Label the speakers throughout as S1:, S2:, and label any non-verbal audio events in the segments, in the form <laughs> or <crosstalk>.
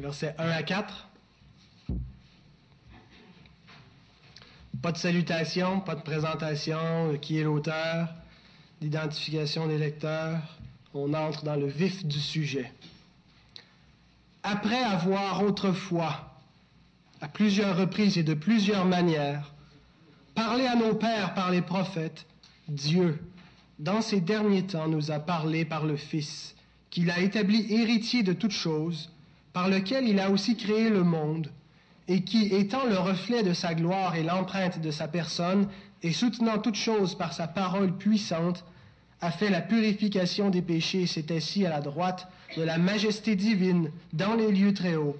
S1: versets 1 à 4. Pas de salutation, pas de présentation, qui est l'auteur, d'identification des lecteurs. On entre dans le vif du sujet. Après avoir autrefois, à plusieurs reprises et de plusieurs manières, parlé à nos pères par les prophètes, Dieu, dans ces derniers temps, nous a parlé par le Fils, qu'il a établi héritier de toutes choses, par lequel il a aussi créé le monde, et qui, étant le reflet de sa gloire et l'empreinte de sa personne, et soutenant toutes choses par sa parole puissante, a fait la purification des péchés et s'est assis à la droite de la majesté divine dans les lieux très hauts,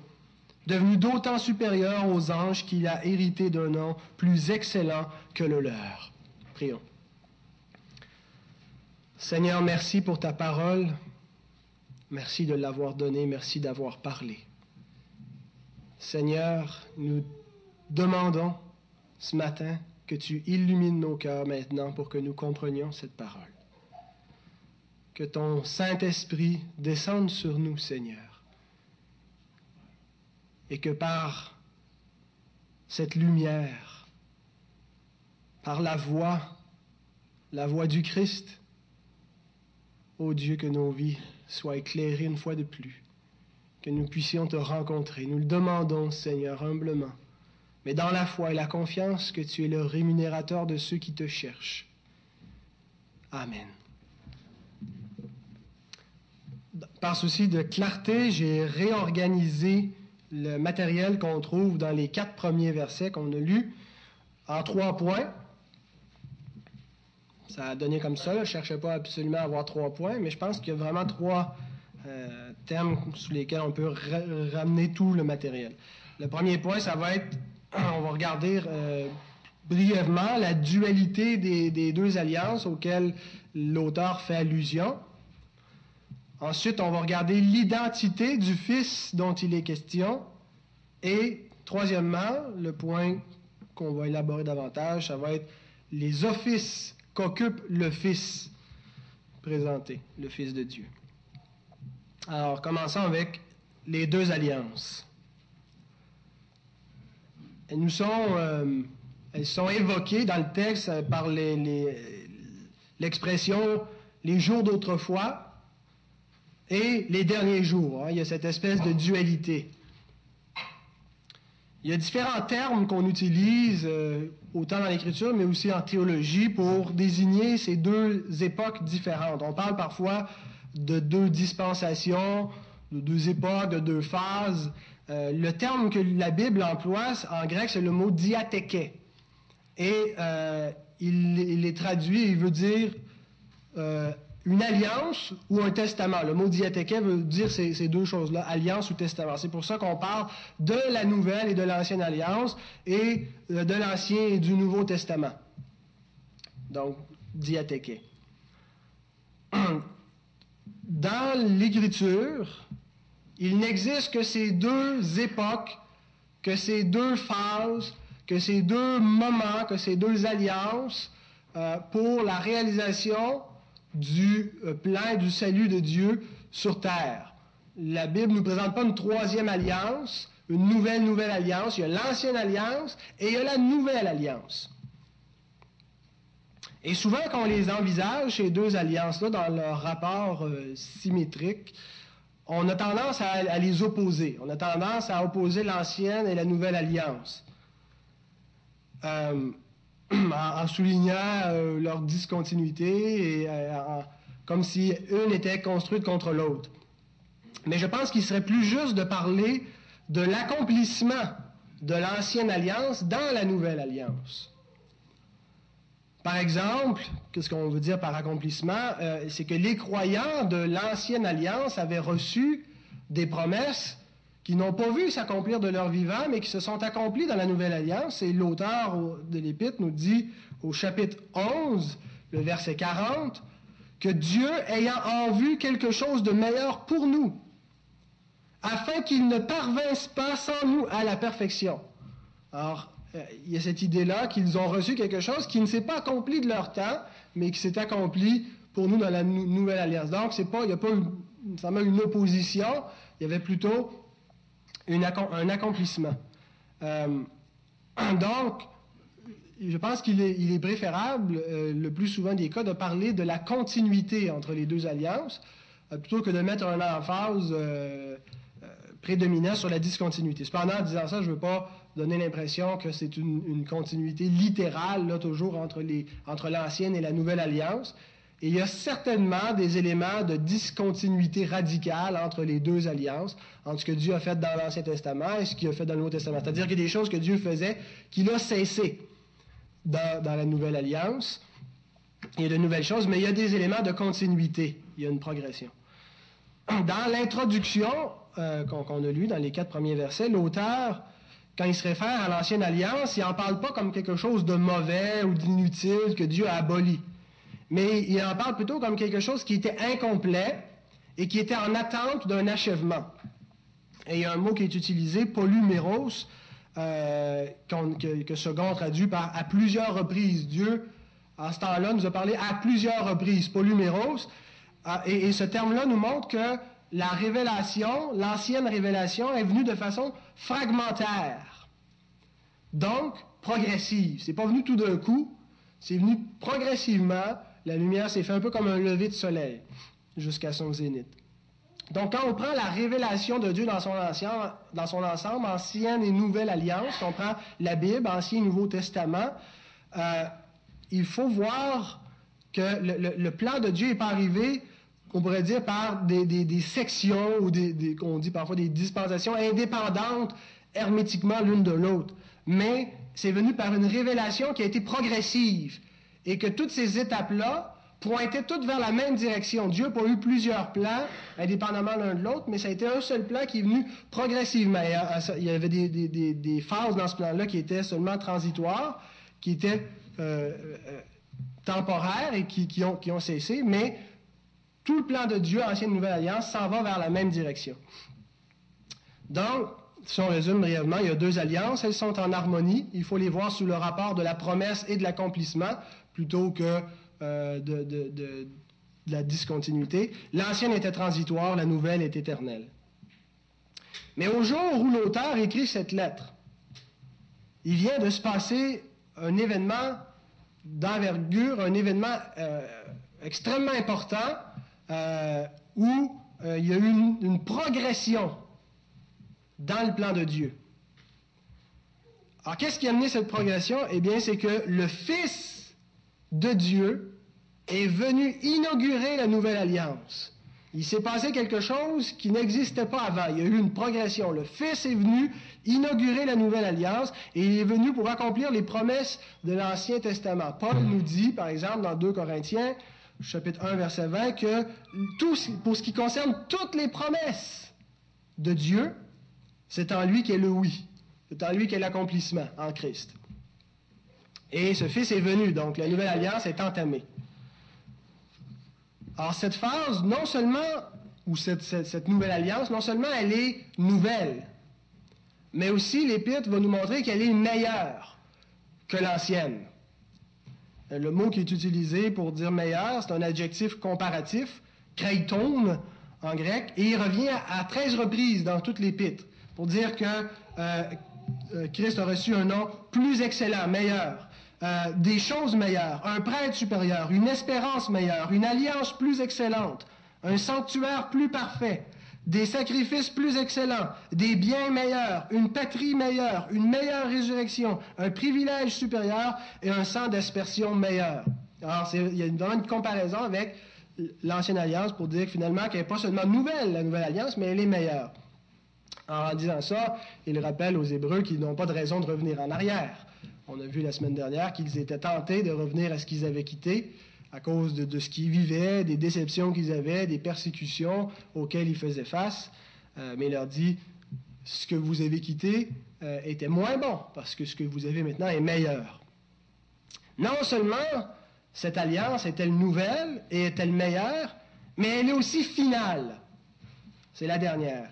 S1: devenu d'autant supérieur aux anges qu'il a hérité d'un nom plus excellent que le leur. Prions. Seigneur, merci pour ta parole. Merci de l'avoir donnée, merci d'avoir parlé. Seigneur, nous demandons ce matin que tu illumines nos cœurs maintenant pour que nous comprenions cette parole. Que ton Saint-Esprit descende sur nous, Seigneur, et que par cette lumière, par la voix, la voix du Christ, ô Dieu, que nos vies soient éclairées une fois de plus, que nous puissions te rencontrer. Nous le demandons, Seigneur, humblement, mais dans la foi et la confiance que tu es le rémunérateur de ceux qui te cherchent. Amen. Par souci de clarté, j'ai réorganisé le matériel qu'on trouve dans les quatre premiers versets qu'on a lus en trois points. Ça a donné comme ça. Je ne cherchais pas absolument à avoir trois points, mais je pense qu'il y a vraiment trois euh, thèmes sous lesquels on peut ramener tout le matériel. Le premier point, ça va être, <clears throat> on va regarder euh, brièvement la dualité des, deux alliances auxquelles l'auteur fait allusion. Ensuite, on va regarder l'identité du Fils dont il est question. Et troisièmement, le point qu'on va élaborer davantage, ça va être les offices qu'occupe le Fils présenté, le Fils de Dieu. Alors, commençons avec les deux alliances. Elles nous sont, euh, elles sont évoquées dans le texte par l'expression les, jours d'autrefois et les derniers jours. Hein. Il y a cette espèce de dualité. Il y a différents termes qu'on utilise, euh, autant dans l'Écriture, mais aussi en théologie, pour désigner ces deux époques différentes. On parle parfois de deux dispensations, de deux époques, de deux phases. Euh, le terme que la Bible emploie en grec, c'est le mot diatheke. Et euh, il, est traduit, il veut dire une alliance ou un testament? Le mot diatheke veut dire ces, deux choses-là, alliance ou testament. C'est pour ça qu'on parle de la nouvelle et de l'ancienne alliance et euh, de l'ancien et du nouveau testament. Donc, diatheke. <clears throat> Dans l'Écriture, il n'existe que ces deux époques, que ces deux phases, que ces deux moments, que ces deux alliances euh, pour la réalisation du euh, plan du salut de Dieu sur terre. La Bible ne nous présente pas une troisième alliance, une nouvelle, nouvelle alliance. Il y a l'ancienne alliance et il y a la nouvelle alliance. Et souvent, quand on les envisage, ces deux alliances-là, dans leur rapport euh, symétrique, on a tendance à, les opposer. On a tendance à opposer l'ancienne et la nouvelle alliance. Euh, <clears throat> en, soulignant euh, leur discontinuité et euh, comme si une était construite contre l'autre. Mais je pense qu'il serait plus juste de parler de l'accomplissement de l'ancienne alliance dans la nouvelle alliance. Par exemple, qu'est-ce qu'on veut dire par accomplissement? Euh, C'est que les croyants de l'ancienne alliance avaient reçu des promesses qui n'ont pas vu s'accomplir de leur vivant, mais qui se sont accomplis dans la Nouvelle Alliance. Et l'auteur de l'Épître nous dit au chapitre 11, le verset 40, que Dieu ayant en vue quelque chose de meilleur pour nous, afin qu'il ne parvinsse pas sans nous à la perfection. Alors, euh, il y a cette idée-là qu'ils ont reçu quelque chose qui ne s'est pas accompli de leur temps, mais qui s'est accompli pour nous dans la Nouvelle Alliance. Donc, il n'y a pas une, une opposition, il y avait plutôt un accomplissement. Euh, <clears throat> donc, je pense qu'il est, préférable, euh, le plus souvent des cas, de parler de la continuité entre les deux alliances, euh, plutôt que de mettre un emphase prédominant sur la discontinuité. Cependant, en disant ça, je ne veux pas donner l'impression que c'est une, continuité littérale, toujours entre, entre l'ancienne et la nouvelle alliance. Et il y a certainement des éléments de discontinuité radicale entre les deux alliances, entre ce que Dieu a fait dans l'Ancien Testament et ce qu'il a fait dans le Nouveau Testament. C'est-à-dire qu'il y a des choses que Dieu faisait qu'il a cessé dans, la Nouvelle Alliance. Il y a de nouvelles choses, mais il y a des éléments de continuité. Il y a une progression. Dans l'introduction euh, qu'on a lue, dans les quatre premiers versets, l'auteur, quand il se réfère à l'Ancienne Alliance, il n'en parle pas comme quelque chose de mauvais ou d'inutile que Dieu a aboli mais il en parle plutôt comme quelque chose qui était incomplet et qui était en attente d'un achèvement. Et il y a un mot qui est utilisé, polyméros, euh, que, que, Second traduit par à plusieurs reprises. Dieu, à ce temps-là, nous a parlé à plusieurs reprises, polyméros. Ah, et, et ce terme-là nous montre que la révélation, l'ancienne révélation, est venue de façon fragmentaire. Donc, progressive. C'est pas venu tout d'un coup, c'est venu progressivement la lumière s'est fait un peu comme un lever de soleil jusqu'à son zénith. Donc, quand on prend la révélation de Dieu dans son, ensemble, ancienne et nouvelle alliance, on prend la Bible, Ancien et Nouveau Testament, euh, il faut voir que le, plan de Dieu n'est pas arrivé, on pourrait dire, par des, sections ou des, dit parfois des dispensations indépendantes hermétiquement l'une de l'autre. Mais c'est venu par une révélation qui a été progressive et que toutes ces étapes-là pointaient toutes vers la même direction. Dieu n'a pas eu plusieurs plans, indépendamment l'un de l'autre, mais ça a été un seul plan qui est venu progressivement. Il y avait des, phases dans ce plan-là qui étaient seulement transitoires, qui étaient euh, euh, temporaires et qui, ont, qui ont cessé, mais tout le plan de Dieu, Ancienne Nouvelle Alliance, s'en va vers la même direction. Donc, si on résume brièvement, il y a deux alliances, elles sont en harmonie. Il faut les voir sous le rapport de la promesse et de l'accomplissement plutôt que euh, de, la discontinuité. L'ancienne était transitoire, la nouvelle est éternelle. Mais au jour où l'auteur écrit cette lettre, il vient de se passer un événement d'envergure, un événement euh, extrêmement important euh, où il y a eu une, progression dans le plan de Dieu. Alors, qu'est-ce qui a amené cette progression? Eh bien, c'est que le Fils de Dieu est venu inaugurer la nouvelle alliance. Il s'est passé quelque chose qui n'existait pas avant. Il y a eu une progression. Le Fils est venu inaugurer la nouvelle alliance et il est venu pour accomplir les promesses de l'Ancien Testament. Paul nous dit, par exemple, dans 2 Corinthiens, chapitre 1, verset 20, que tout, pour ce qui concerne toutes les promesses de Dieu, c'est en lui qu'est le oui. C'est en lui qu'est l'accomplissement, en Christ. Et ce Fils est venu, donc la nouvelle alliance est entamée. Alors cette phase, non seulement, ou cette, nouvelle alliance, non seulement elle est nouvelle, mais aussi l'Épître va nous montrer qu'elle est meilleure que l'ancienne. Le mot qui est utilisé pour dire meilleur, c'est un adjectif comparatif, kreiton en grec, et il revient à, 13 reprises dans toute l'Épître pour dire que euh, euh, Christ a reçu un nom plus excellent, meilleur. Euh, des choses meilleures, un prêtre supérieur, une espérance meilleure, une alliance plus excellente, un sanctuaire plus parfait, des sacrifices plus excellents, des biens meilleurs, une patrie meilleure, une meilleure résurrection, un privilège supérieur et un sang d'aspersion meilleur. Alors, il y a une, une comparaison avec l'ancienne alliance pour dire que finalement, qu'elle n'est pas seulement nouvelle, la nouvelle alliance, mais elle est meilleure. en disant ça, il rappelle aux Hébreux qu'ils n'ont pas de raison de revenir en arrière. On a vu la semaine dernière qu'ils étaient tentés de revenir à ce qu'ils avaient quitté à cause de, ce qu'ils vivaient, des déceptions qu'ils avaient, des persécutions auxquelles ils faisaient face. Euh, mais il leur dit, ce que vous avez quitté euh, était moins bon, parce que ce que vous avez maintenant est meilleur. Non seulement cette alliance est-elle nouvelle et est-elle meilleure, mais elle est aussi finale. C'est la dernière.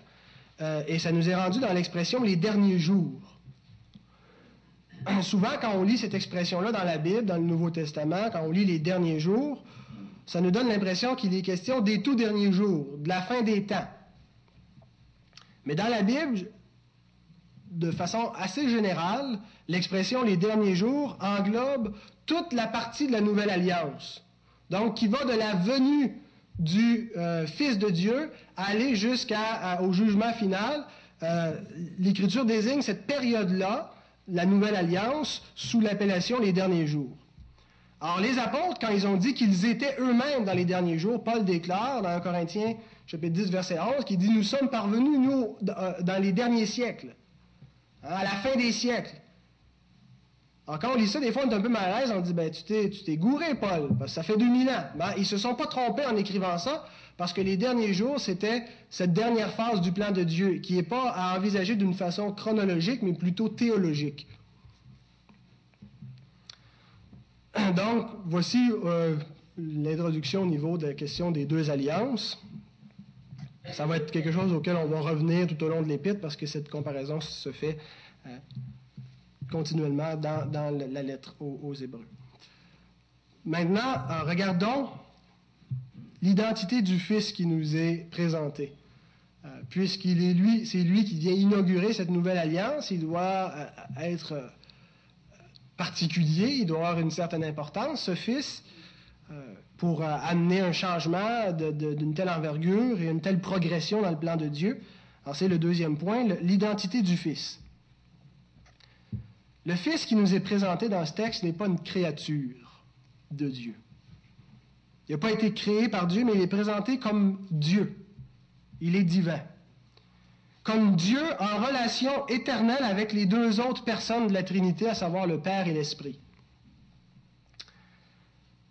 S1: Euh, et ça nous est rendu dans l'expression les derniers jours. <clears throat> souvent, quand on lit cette expression-là dans la Bible, dans le Nouveau Testament, quand on lit les derniers jours, ça nous donne l'impression qu'il est question des tout derniers jours, de la fin des temps. Mais dans la Bible, de façon assez générale, l'expression les derniers jours englobe toute la partie de la nouvelle alliance. Donc, qui va de la venue du euh, Fils de Dieu aller jusqu'au jugement final. Euh, L'Écriture désigne cette période-là, la nouvelle alliance, sous l'appellation les derniers jours. Alors, les apôtres, quand ils ont dit qu'ils étaient eux-mêmes dans les derniers jours, Paul déclare dans 1 Corinthiens chapitre 10, verset 11, qui dit Nous sommes parvenus, nous, euh, dans les derniers siècles, hein, à la fin des siècles. Quand on lit ça, des fois, on est un peu mal à l'aise, on dit ben, Tu t'es gouré, Paul, parce que ça fait 2000 ans. Ben, ils ne se sont pas trompés en écrivant ça, parce que les derniers jours, c'était cette dernière phase du plan de Dieu, qui n'est pas à envisager d'une façon chronologique, mais plutôt théologique. <clears throat> Donc, voici euh, l'introduction au niveau de la question des deux alliances. Ça va être quelque chose auquel on va revenir tout au long de l'épître parce que cette comparaison se fait euh, continuellement dans, la lettre aux, Hébreux. Maintenant, euh, regardons l'identité du Fils qui nous est présentée. Puisqu'il est lui, c'est lui qui vient inaugurer cette nouvelle alliance, il doit être particulier, il doit avoir une certaine importance, ce Fils, euh, pour euh, amener un changement d'une telle envergure et une telle progression dans le plan de Dieu. C'est le deuxième point, l'identité du Fils. Le Fils qui nous est présenté dans ce texte n'est pas une créature de Dieu. Il n'a pas été créé par Dieu, mais il est présenté comme Dieu. Il est divin comme Dieu en relation éternelle avec les deux autres personnes de la Trinité, à savoir le Père et l'Esprit.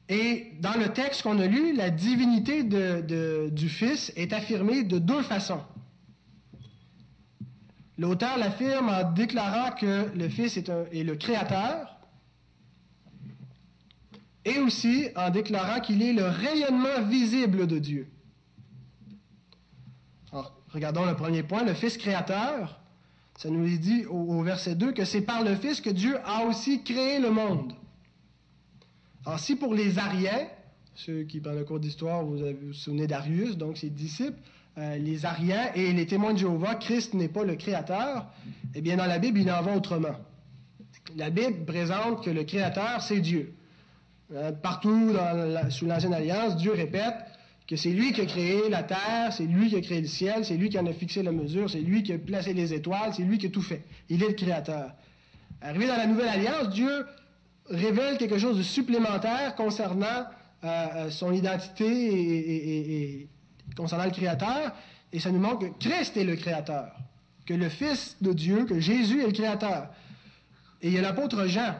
S1: Et dans le texte qu'on a lu, la divinité du Fils est affirmée de deux façons. L'auteur l'affirme en déclarant que le Fils est, le Créateur, et aussi en déclarant qu'il est le rayonnement visible de Dieu. Regardons le premier point, le Fils créateur. Ça nous est dit au, verset 2 que c'est par le Fils que Dieu a aussi créé le monde. Alors si pour les Ariens, ceux qui, pendant le cours d'histoire, vous avez vous souvenez d'Arius, donc ses disciples, euh, les Ariens et les témoins de Jéhovah, Christ n'est pas le créateur, eh bien dans la Bible, il en va autrement. La Bible présente que le créateur, c'est Dieu. Euh, partout sous l'Ancienne Alliance, Dieu répète que c'est lui qui a créé la terre, c'est lui qui a créé le ciel, c'est lui qui en a fixé la mesure, c'est lui qui a placé les étoiles, c'est lui qui a tout fait. Il est le créateur. Arrivé dans la nouvelle alliance, Dieu révèle quelque chose de supplémentaire concernant euh, euh, son identité et, concernant le créateur, et ça nous montre que Christ est le créateur, que le Fils de Dieu, que Jésus est le créateur. Et il y a l'apôtre Jean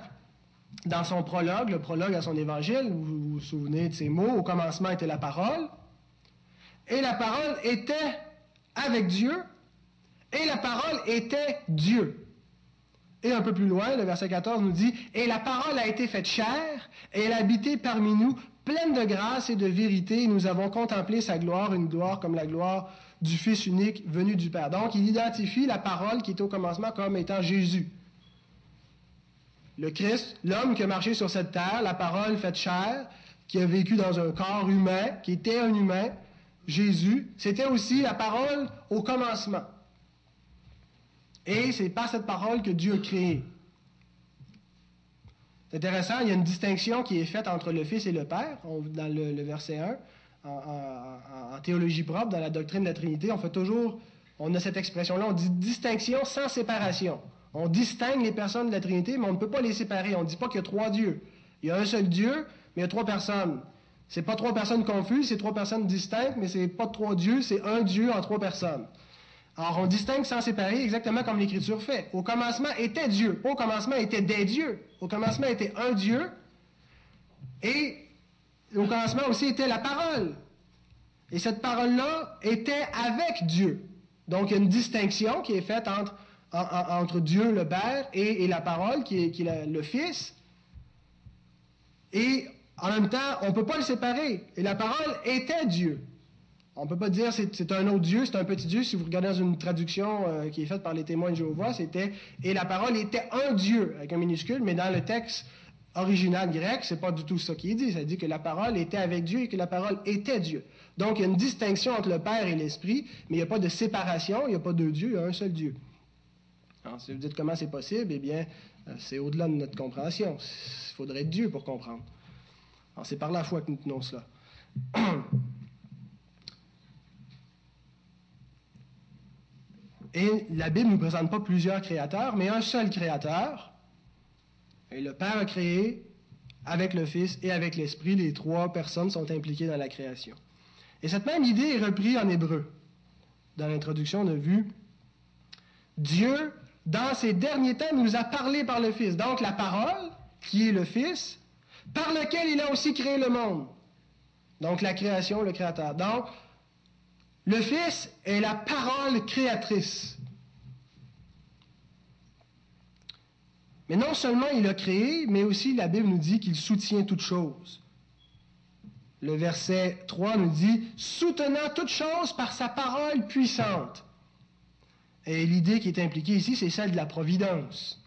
S1: dans son prologue, le prologue à son évangile, vous vous souvenez de ces mots, au commencement était la parole, et la parole était avec Dieu, et la parole était Dieu. Et un peu plus loin, le verset 14 nous dit, Et la parole a été faite chair, et elle a habité parmi nous, pleine de grâce et de vérité, nous avons contemplé sa gloire, une gloire comme la gloire du Fils unique venu du Père. Donc, il identifie la parole qui était au commencement comme étant Jésus. Le Christ, l'homme qui a marché sur cette terre, la parole faite chair, qui a vécu dans un corps humain, qui était un humain, Jésus, c'était aussi la parole au commencement. Et c'est par cette parole que Dieu a créé. C'est intéressant, il y a une distinction qui est faite entre le Fils et le Père, dans le, verset 1. En, théologie propre, dans la doctrine de la Trinité, on fait toujours, on a cette expression-là, on dit distinction sans séparation. On distingue les personnes de la Trinité, mais on ne peut pas les séparer. On ne dit pas qu'il y a trois dieux. Il y a un seul Dieu, mais il y a trois personnes. C'est pas trois personnes confuses, c'est trois personnes distinctes, mais c'est pas trois dieux, c'est un Dieu en trois personnes. Alors on distingue sans séparer exactement comme l'Écriture fait. Au commencement était Dieu, au commencement était des dieux, au commencement était un Dieu, et au commencement aussi était la parole. Et cette parole-là était avec Dieu. Donc il y a une distinction qui est faite entre, entre Dieu le Père et, la parole qui est, le Fils. Et en même temps, on ne peut pas le séparer. Et la parole était Dieu. On ne peut pas dire c'est un autre Dieu, c'est un petit Dieu. Si vous regardez dans une traduction euh, qui est faite par les témoins de Jéhovah, c'était et la parole était un Dieu avec un minuscule, mais dans le texte original grec, c'est pas du tout ça qui est dit. Ça dit que la parole était avec Dieu et que la parole était Dieu. Donc il y a une distinction entre le Père et l'Esprit, mais il n'y a pas de séparation, il n'y a pas de Dieu, il y a un seul Dieu. Alors, si vous dites comment c'est possible, eh bien, euh, c'est au-delà de notre compréhension. Il faudrait être Dieu pour comprendre. C'est par la foi que nous tenons cela. Et la Bible ne nous présente pas plusieurs créateurs, mais un seul créateur. Et le Père a créé avec le Fils et avec l'Esprit. Les trois personnes sont impliquées dans la création. Et cette même idée est reprise en hébreu. Dans l'introduction, on a vu Dieu, dans ces derniers temps, nous a parlé par le Fils. Donc la parole, qui est le Fils, par lequel il a aussi créé le monde. Donc la création, le Créateur. Donc, le Fils est la parole créatrice. Mais non seulement il a créé, mais aussi la Bible nous dit qu'il soutient toutes choses. Le verset 3 nous dit, soutenant toutes choses par sa parole puissante. Et l'idée qui est impliquée ici, c'est celle de la providence.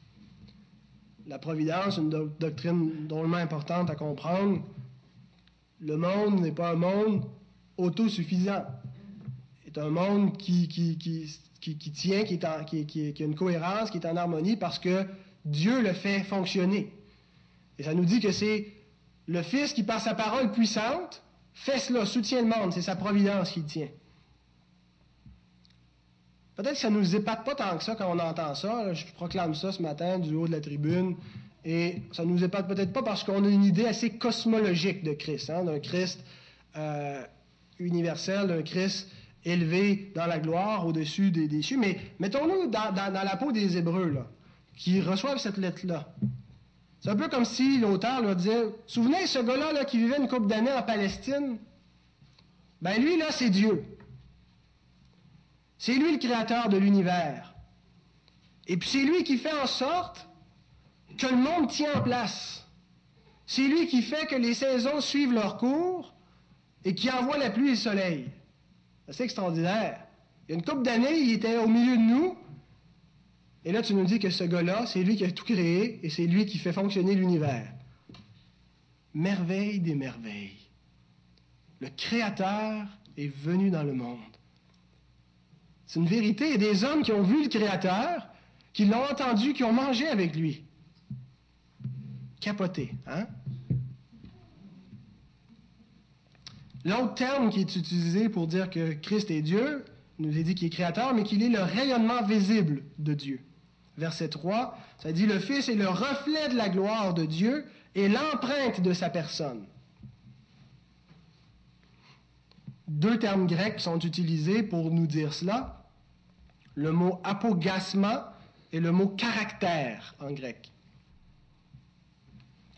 S1: La providence, une doctrine drôlement importante à comprendre. Le monde n'est pas un monde autosuffisant c'est un monde qui, qui, tient, qui, qui, a une cohérence, qui est en harmonie parce que Dieu le fait fonctionner. Et ça nous dit que c'est le Fils qui, par sa parole puissante, fait cela, soutient le monde. C'est sa providence qui tient. Peut-être que ça nous épate pas tant que ça quand on entend ça. Je proclame ça ce matin du haut de la tribune. Et ça nous épate peut-être pas parce qu'on a une idée assez cosmologique de Christ, hein, d'un Christ euh, universel, d'un Christ élevé dans la gloire au-dessus des, déchus. Mais mettons-nous dans, la peau des Hébreux, là, qui reçoivent cette lettre-là. C'est un peu comme si l'auteur leur disait Souvenez ce gars-là là, qui vivait une couple d'années en Palestine Ben lui, là, c'est Dieu. C'est lui le créateur de l'univers. Et puis c'est lui qui fait en sorte que le monde tient en place. C'est lui qui fait que les saisons suivent leur cours et qui envoie la pluie et le soleil. C'est extraordinaire. Il y a une couple d'années, il était au milieu de nous. Et là, tu nous dis que ce gars-là, c'est lui qui a tout créé et c'est lui qui fait fonctionner l'univers. Merveille des merveilles. Le Créateur est venu dans le monde. C'est une vérité. Il y a des hommes qui ont vu le Créateur, qui l'ont entendu, qui ont mangé avec lui. Capoté, hein? L'autre terme qui est utilisé pour dire que Christ est Dieu, nous est dit qu'il est créateur, mais qu'il est le rayonnement visible de Dieu. Verset 3, ça dit le Fils est le reflet de la gloire de Dieu et l'empreinte de sa personne. Deux termes grecs sont utilisés pour nous dire cela. Le mot apogasma et le mot caractère en grec.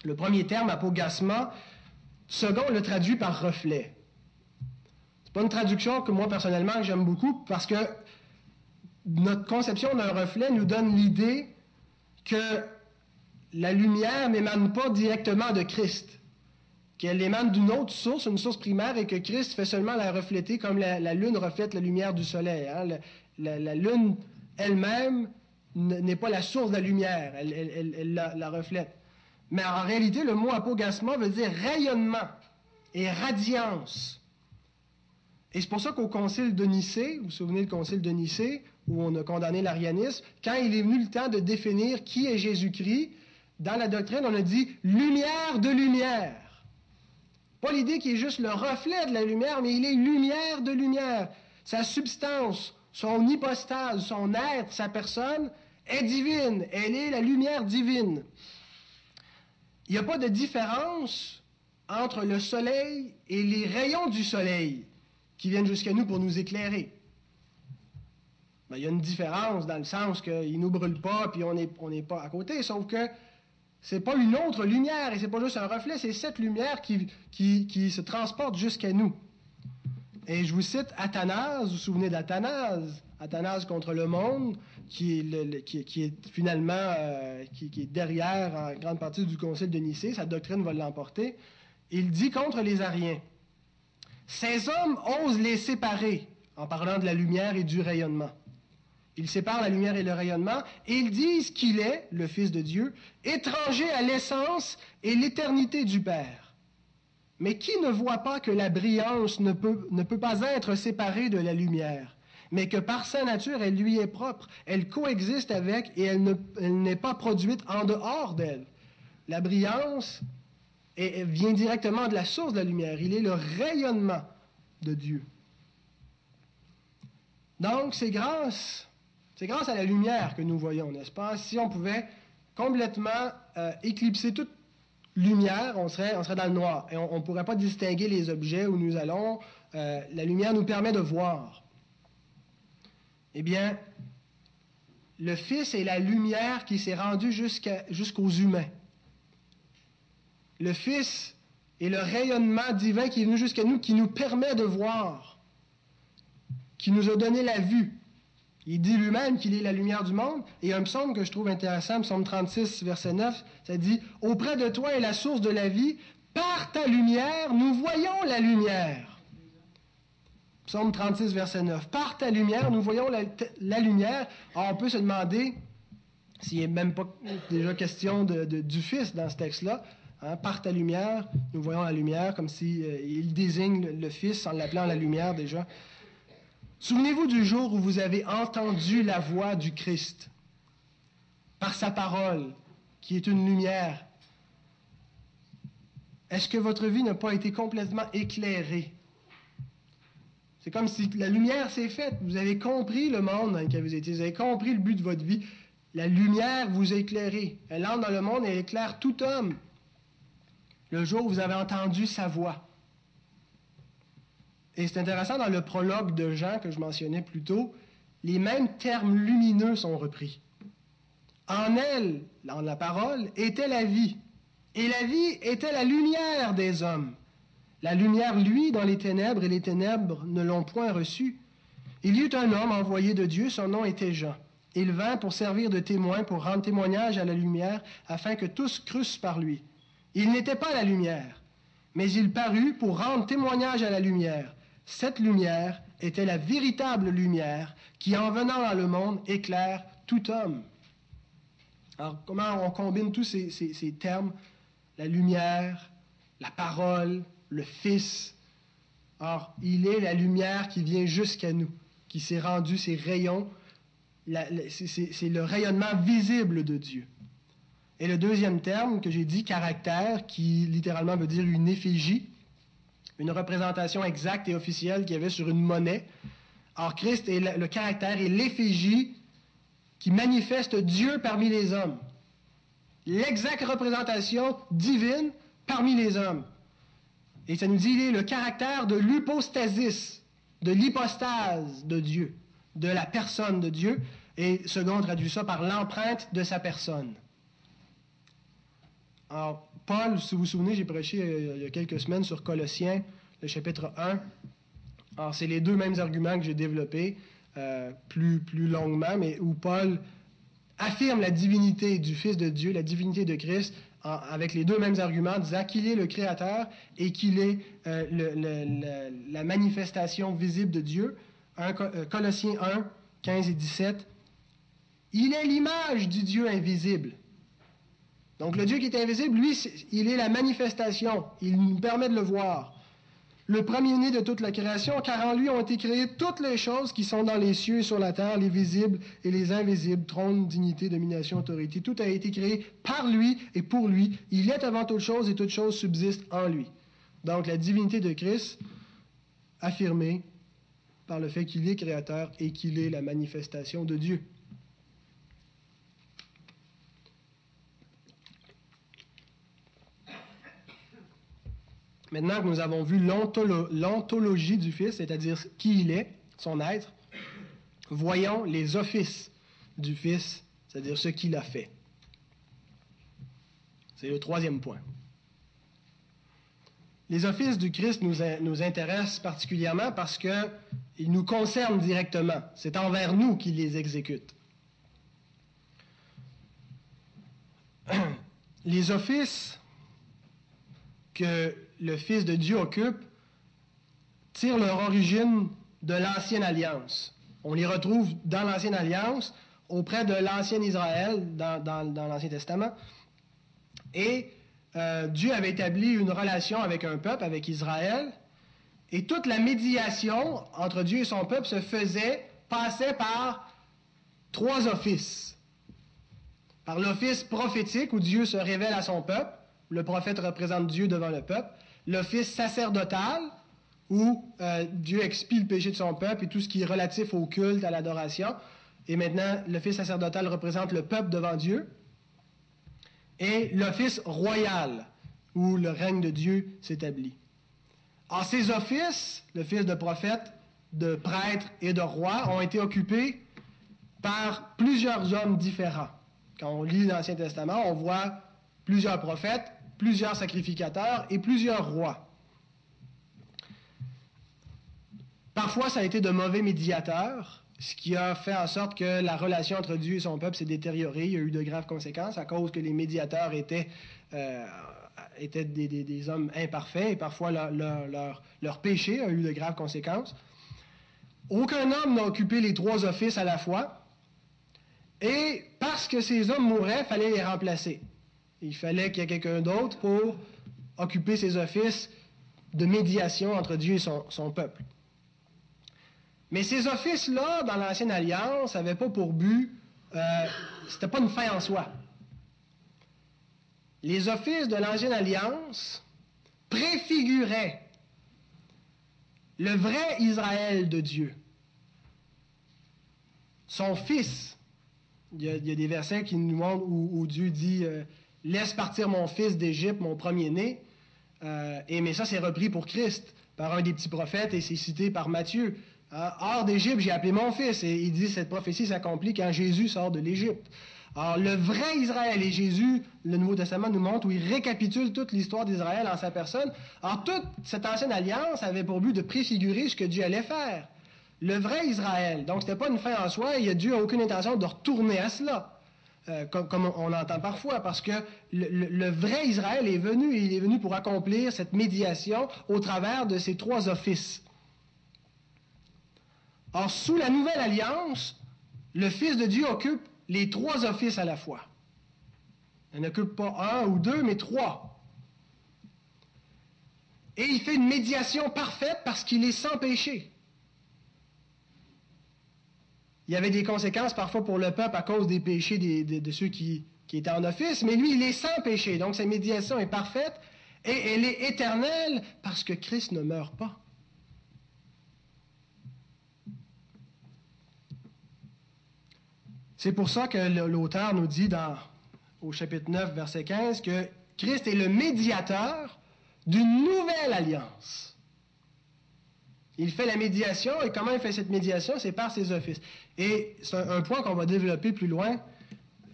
S1: Le premier terme, apogasma, Second, on le traduit par reflet. C'est pas une traduction que moi personnellement j'aime beaucoup parce que notre conception d'un reflet nous donne l'idée que la lumière n'émane pas directement de Christ, qu'elle émane d'une autre source, une source primaire, et que Christ fait seulement la refléter comme la, lune reflète la lumière du soleil. Hein. La, lune elle-même n'est pas la source de la lumière, elle, la reflète. Mais en réalité, le mot apogasma veut dire rayonnement et radiance. Et c'est pour ça qu'au concile de Nicée, vous vous souvenez du concile de Nicée, où on a condamné l'arianisme, quand il est venu le temps de définir qui est Jésus-Christ, dans la doctrine, on a dit lumière de lumière. Pas l'idée qu'il est juste le reflet de la lumière, mais il est lumière de lumière. Sa substance, son hypostase, son être, sa personne est divine. Elle est la lumière divine. Il n'y a pas de différence entre le soleil et les rayons du soleil qui viennent jusqu'à nous pour nous éclairer. Ben, il y a une différence dans le sens qu'il ne nous brûle pas puis on n'est pas à côté, sauf que ce n'est pas une autre lumière et ce n'est pas juste un reflet, c'est cette lumière qui se transporte jusqu'à nous. Et je vous cite Athanase, vous vous souvenez d'Athanase, Athanase contre le monde, qui est, finalement euh, qui, est derrière en grande partie du Concile de Nicée, sa doctrine va l'emporter. Il dit contre les Ariens Ces hommes osent les séparer en parlant de la lumière et du rayonnement. Ils séparent la lumière et le rayonnement et ils disent qu'il est, le Fils de Dieu, étranger à l'essence et l'éternité du Père. Mais qui ne voit pas que la brillance ne peut, ne peut pas être séparée de la lumière? Mais que par sa nature, elle lui est propre. Elle coexiste avec et elle n'est pas produite en dehors d'elle. La brillance vient directement de la source de la lumière. Il est le rayonnement de Dieu. Donc, c'est grâce, c'est grâce à la lumière que nous voyons, n'est-ce pas? Si on pouvait complètement euh, éclipser toute lumière, on serait, on serait dans le noir et on ne pourrait pas distinguer les objets où nous allons. Euh, la lumière nous permet de voir. Eh bien, le Fils est la lumière qui s'est rendue jusqu'aux humains. Le Fils est le rayonnement divin qui est venu jusqu'à nous, qui nous permet de voir, qui nous a donné la vue. Il dit lui-même qu'il est la lumière du monde. Et un psaume que je trouve intéressant, psaume 36, verset 9, ça dit Auprès de toi est la source de la vie, par ta lumière, nous voyons la lumière. Psaume 36, verset 9. Par ta lumière, nous voyons la, lumière. Alors, on peut se demander s'il n'est même pas déjà question du Fils dans ce texte-là. Hein. par ta lumière, nous voyons la lumière, comme s'il si, euh, désigne le Fils en l'appelant la lumière déjà. Souvenez-vous du jour où vous avez entendu la voix du Christ par sa parole, qui est une lumière. Est-ce que votre vie n'a pas été complètement éclairée? C'est comme si la lumière s'est faite. Vous avez compris le monde dans lequel vous étiez. Vous avez compris le but de votre vie. La lumière vous a éclairé. Elle entre dans le monde et éclaire tout homme. Le jour où vous avez entendu sa voix. Et c'est intéressant, dans le prologue de Jean que je mentionnais plus tôt, les mêmes termes lumineux sont repris. En elle, dans la parole, était la vie. Et la vie était la lumière des hommes. La lumière, lui, dans les ténèbres, et les ténèbres ne l'ont point reçue. Il y eut un homme envoyé de Dieu, son nom était Jean. Il vint pour servir de témoin, pour rendre témoignage à la lumière, afin que tous crussent par lui. Il n'était pas la lumière, mais il parut pour rendre témoignage à la lumière. Cette lumière était la véritable lumière qui, en venant dans le monde, éclaire tout homme. Alors, comment on combine tous ces, termes? La lumière, la parole, le Fils. Or, il est la lumière qui vient jusqu'à nous, qui s'est rendu ses rayons. C'est le rayonnement visible de Dieu. Et le deuxième terme que j'ai dit, caractère, qui littéralement veut dire une effigie, une représentation exacte et officielle qu'il y avait sur une monnaie. Or, Christ est le, caractère et l'effigie qui manifeste Dieu parmi les hommes. L'exacte représentation divine parmi les hommes. Et ça nous dit, il est le caractère de l'hypostasis, de l'hypostase de Dieu, de la personne de Dieu. Et second traduit ça par l'empreinte de sa personne. Alors, Paul, si vous vous souvenez, j'ai prêché euh, il y a quelques semaines sur Colossiens, le chapitre 1. Alors, c'est les deux mêmes arguments que j'ai développés euh, plus, plus longuement, mais où Paul affirme la divinité du Fils de Dieu, la divinité de Christ, avec les deux mêmes arguments, disant qu'il est le Créateur et qu'il est euh, la manifestation visible de Dieu. Colossiens 1, 15 et 17. Il est l'image du Dieu invisible. Donc le Dieu qui est invisible, lui, il est la manifestation. Il nous permet de le voir. Le premier-né de toute la création, car en lui ont été créées toutes les choses qui sont dans les cieux et sur la terre, les visibles et les invisibles, trône, dignité, domination, autorité. Tout a été créé par lui et pour lui. Il est avant toute chose et toute chose subsiste en lui. Donc la divinité de Christ, affirmée par le fait qu'il est créateur et qu'il est la manifestation de Dieu. Maintenant que nous avons vu l'ontologie du Fils, c'est-à-dire qui il est, son être, voyons les offices du Fils, c'est-à-dire ce qu'il a fait. C'est le troisième point. Les offices du Christ nous, nous intéressent particulièrement parce qu'ils nous concernent directement. C'est envers nous qu'il les exécute. <clears throat> Les offices que le Fils de Dieu occupe tirent leur origine de l'Ancienne Alliance. On les retrouve dans l'Ancienne Alliance, auprès de l'Ancien Israël, dans, l'Ancien Testament. Et euh, Dieu avait établi une relation avec un peuple, avec Israël, et toute la médiation entre Dieu et son peuple se faisait passait par trois offices. Par l'office prophétique où Dieu se révèle à son peuple, le prophète représente Dieu devant le peuple. L'office sacerdotal où euh, Dieu expie le péché de son peuple et tout ce qui est relatif au culte, à l'adoration. Et maintenant, l'office sacerdotal représente le peuple devant Dieu. Et l'office royal où le règne de Dieu s'établit. En ces offices, l'office de prophète, de prêtre et de roi ont été occupés par plusieurs hommes différents. Quand on lit l'Ancien Testament, on voit plusieurs prophètes, plusieurs sacrificateurs et plusieurs rois. Parfois, ça a été de mauvais médiateurs, ce qui a fait en sorte que la relation entre Dieu et son peuple s'est détériorée. Il y a eu de graves conséquences à cause que les médiateurs étaient, euh, des, hommes imparfaits et parfois leur, leur péché a eu de graves conséquences. Aucun homme n'a occupé les trois offices à la fois. Et parce que ces hommes mouraient, il fallait les remplacer. Il fallait qu'il y ait quelqu'un d'autre pour occuper ces offices de médiation entre Dieu et son, peuple. Mais ces offices-là, dans l'Ancienne Alliance, n'avaient pas pour but, euh, c'était pas une fin en soi. Les offices de l'Ancienne Alliance préfiguraient le vrai Israël de Dieu, son Fils. Il y a, des versets qui nous montrent où, Dieu dit euh, Laisse partir mon fils d'Égypte, mon premier-né. Euh, et mais ça, c'est repris pour Christ par un des petits prophètes et c'est cité par Matthieu. Euh, hors d'Égypte, j'ai appelé mon fils. Et il dit cette prophétie s'accomplit quand Jésus sort de l'Égypte. Alors, le vrai Israël, et Jésus, le Nouveau Testament nous montre où il récapitule toute l'histoire d'Israël en sa personne. Alors, toute cette ancienne alliance avait pour but de préfigurer ce que Dieu allait faire. Le vrai Israël. Donc, ce n'était pas une fin en soi, a Dieu n'a aucune intention de retourner à cela. Euh, comme, on l'entend parfois, parce que le, vrai Israël est venu, et il est venu pour accomplir cette médiation au travers de ces trois offices. Or, sous la nouvelle alliance, le Fils de Dieu occupe les trois offices à la fois. Il n'occupe pas un ou deux, mais trois. Et il fait une médiation parfaite parce qu'il est sans péché. Il y avait des conséquences parfois pour le peuple à cause des péchés de, ceux qui, étaient en office, mais lui, il est sans péché. Donc sa médiation est parfaite et elle est éternelle parce que Christ ne meurt pas. C'est pour ça que l'auteur nous dit dans, au chapitre 9, verset 15, que Christ est le médiateur d'une nouvelle alliance. Il fait la médiation, et comment il fait cette médiation? C'est par ses offices. Et c'est un, point qu'on va développer plus loin,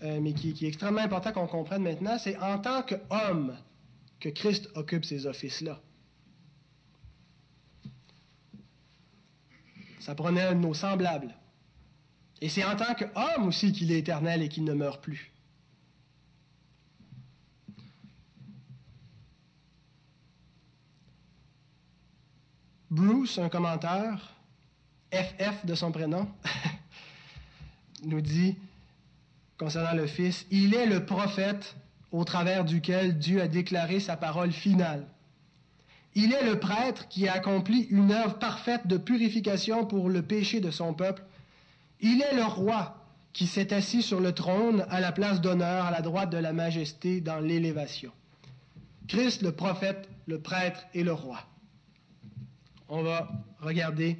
S1: euh, mais qui, qui, est extrêmement important qu'on comprenne maintenant, c'est en tant qu'homme que Christ occupe ces offices-là. Ça prenait un de nos semblables. Et c'est en tant qu'homme aussi qu'il est éternel et qu'il ne meurt plus. Bruce, un commentaire, FF de son prénom, <laughs> nous dit, concernant le Fils, il est le prophète au travers duquel Dieu a déclaré sa parole finale. Il est le prêtre qui a accompli une œuvre parfaite de purification pour le péché de son peuple il est le roi qui s'est assis sur le trône à la place d'honneur à la droite de la majesté dans l'élévation. Christ, le prophète, le prêtre et le roi. On va regarder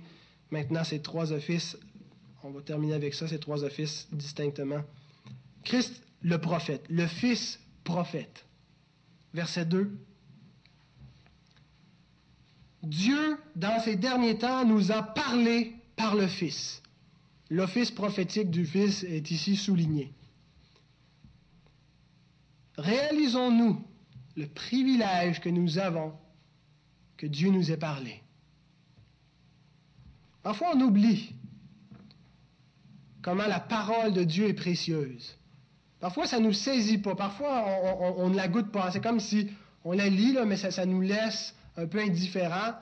S1: maintenant ces trois offices. On va terminer avec ça, ces trois offices distinctement. Christ, le prophète, le Fils prophète. Verset 2. Dieu, dans ces derniers temps, nous a parlé par le Fils. L'office prophétique du Fils est ici souligné. Réalisons-nous le privilège que nous avons que Dieu nous ait parlé. Parfois, on oublie comment la parole de Dieu est précieuse. Parfois, ça ne nous saisit pas. Parfois, on, ne la goûte pas. C'est comme si on la lit, mais ça, nous laisse un peu indifférents.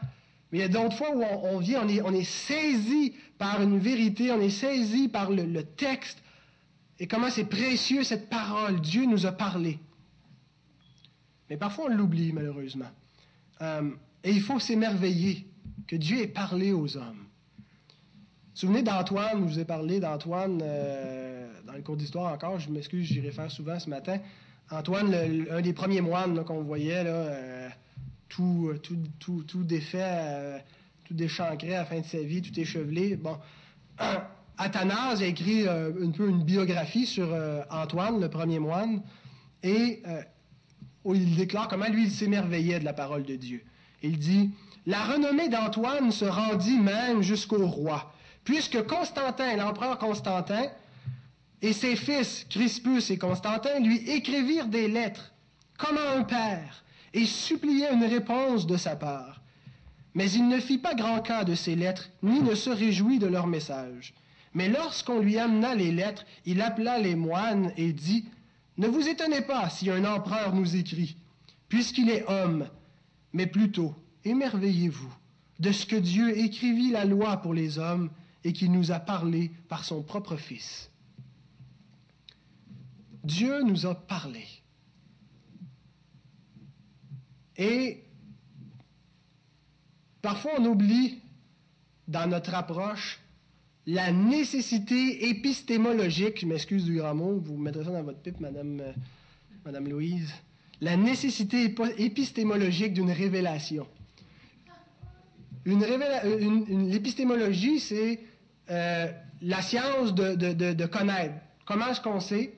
S1: Mais il y a d'autres fois où on, vient, on est, on est, saisi par une vérité, on est saisi par le, texte, et comment c'est précieux cette parole. Dieu nous a parlé. Mais parfois on l'oublie, malheureusement. Euh, et il faut s'émerveiller que Dieu ait parlé aux hommes. Souvenez d'Antoine, je vous ai parlé d'Antoine euh, dans le cours d'histoire encore, je m'excuse, j'y réfère souvent ce matin. Antoine, un des premiers moines qu'on voyait, euh, tout, tout, tout, tout, défait, euh, tout déchancré à la fin de sa vie, tout échevelé. Bon, <clears throat> Athanase a écrit un peu une biographie sur Antoine, le premier moine, et où il déclare comment lui, il s'émerveillait de la parole de Dieu. Il dit, La renommée d'Antoine se rendit même jusqu'au roi puisque Constantin, l'empereur Constantin, et ses fils Crispus et Constantin lui écrivirent des lettres, comme à un père, et suppliaient une réponse de sa part. Mais il ne fit pas grand cas de ces lettres, ni ne se réjouit de leur message. Mais lorsqu'on lui amena les lettres, il appela les moines et dit, Ne vous étonnez pas si un empereur nous écrit, puisqu'il est homme, mais plutôt émerveillez-vous de ce que Dieu écrivit la loi pour les hommes et qui nous a parlé par son propre Fils. Dieu nous a parlé. Et parfois on oublie dans notre approche la nécessité épistémologique, je m'excuse du grand mot, vous mettrez ça dans votre pipe, Madame, euh, Louise, la nécessité épistémologique d'une révélation. Une L'épistémologie, c'est euh, la science de, connaître. Comment est-ce qu'on sait?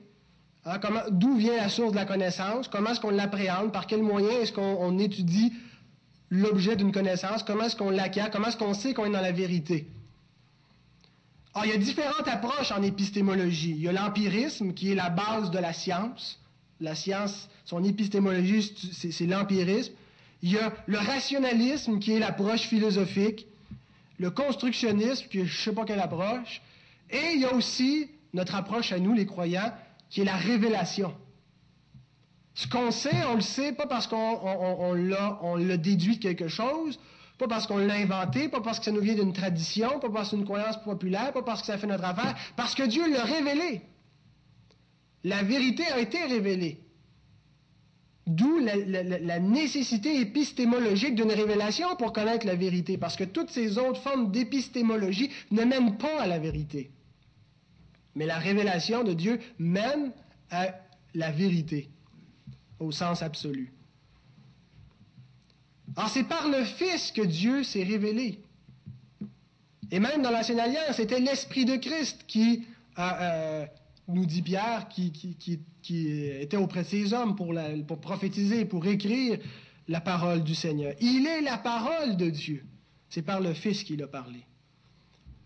S1: Hein, d'où vient la source de la connaissance? Comment est-ce qu'on l'appréhende? Par quel moyen est-ce qu'on étudie l'objet d'une connaissance? Comment est-ce qu'on l'acquiert? Comment est-ce qu'on sait qu'on est dans la vérité? Alors, il y a différentes approches en épistémologie. Il y a l'empirisme, qui est la base de la science. La science, son épistémologie, c'est l'empirisme. Il y a le rationalisme, qui est l'approche philosophique le constructionnisme, qui est je ne sais pas quelle approche, et il y a aussi notre approche à nous, les croyants, qui est la révélation. Ce qu'on sait, on le sait pas parce qu'on l'a déduit de quelque chose, pas parce qu'on l'a inventé, pas parce que ça nous vient d'une tradition, pas parce que c'est une croyance populaire, pas parce que ça fait notre affaire, parce que Dieu l'a révélé. La vérité a été révélée. D'où la, nécessité épistémologique d'une révélation pour connaître la vérité, parce que toutes ces autres formes d'épistémologie ne mènent pas à la vérité. Mais la révélation de Dieu mène à la vérité, au sens absolu. Alors c'est par le Fils que Dieu s'est révélé. Et même dans l'Ancienne Alliance, c'était l'Esprit de Christ qui euh, nous dit Pierre, qui, était auprès de ces hommes pour, pour prophétiser, pour écrire la parole du Seigneur. Il est la parole de Dieu. C'est par le Fils qu'il a parlé.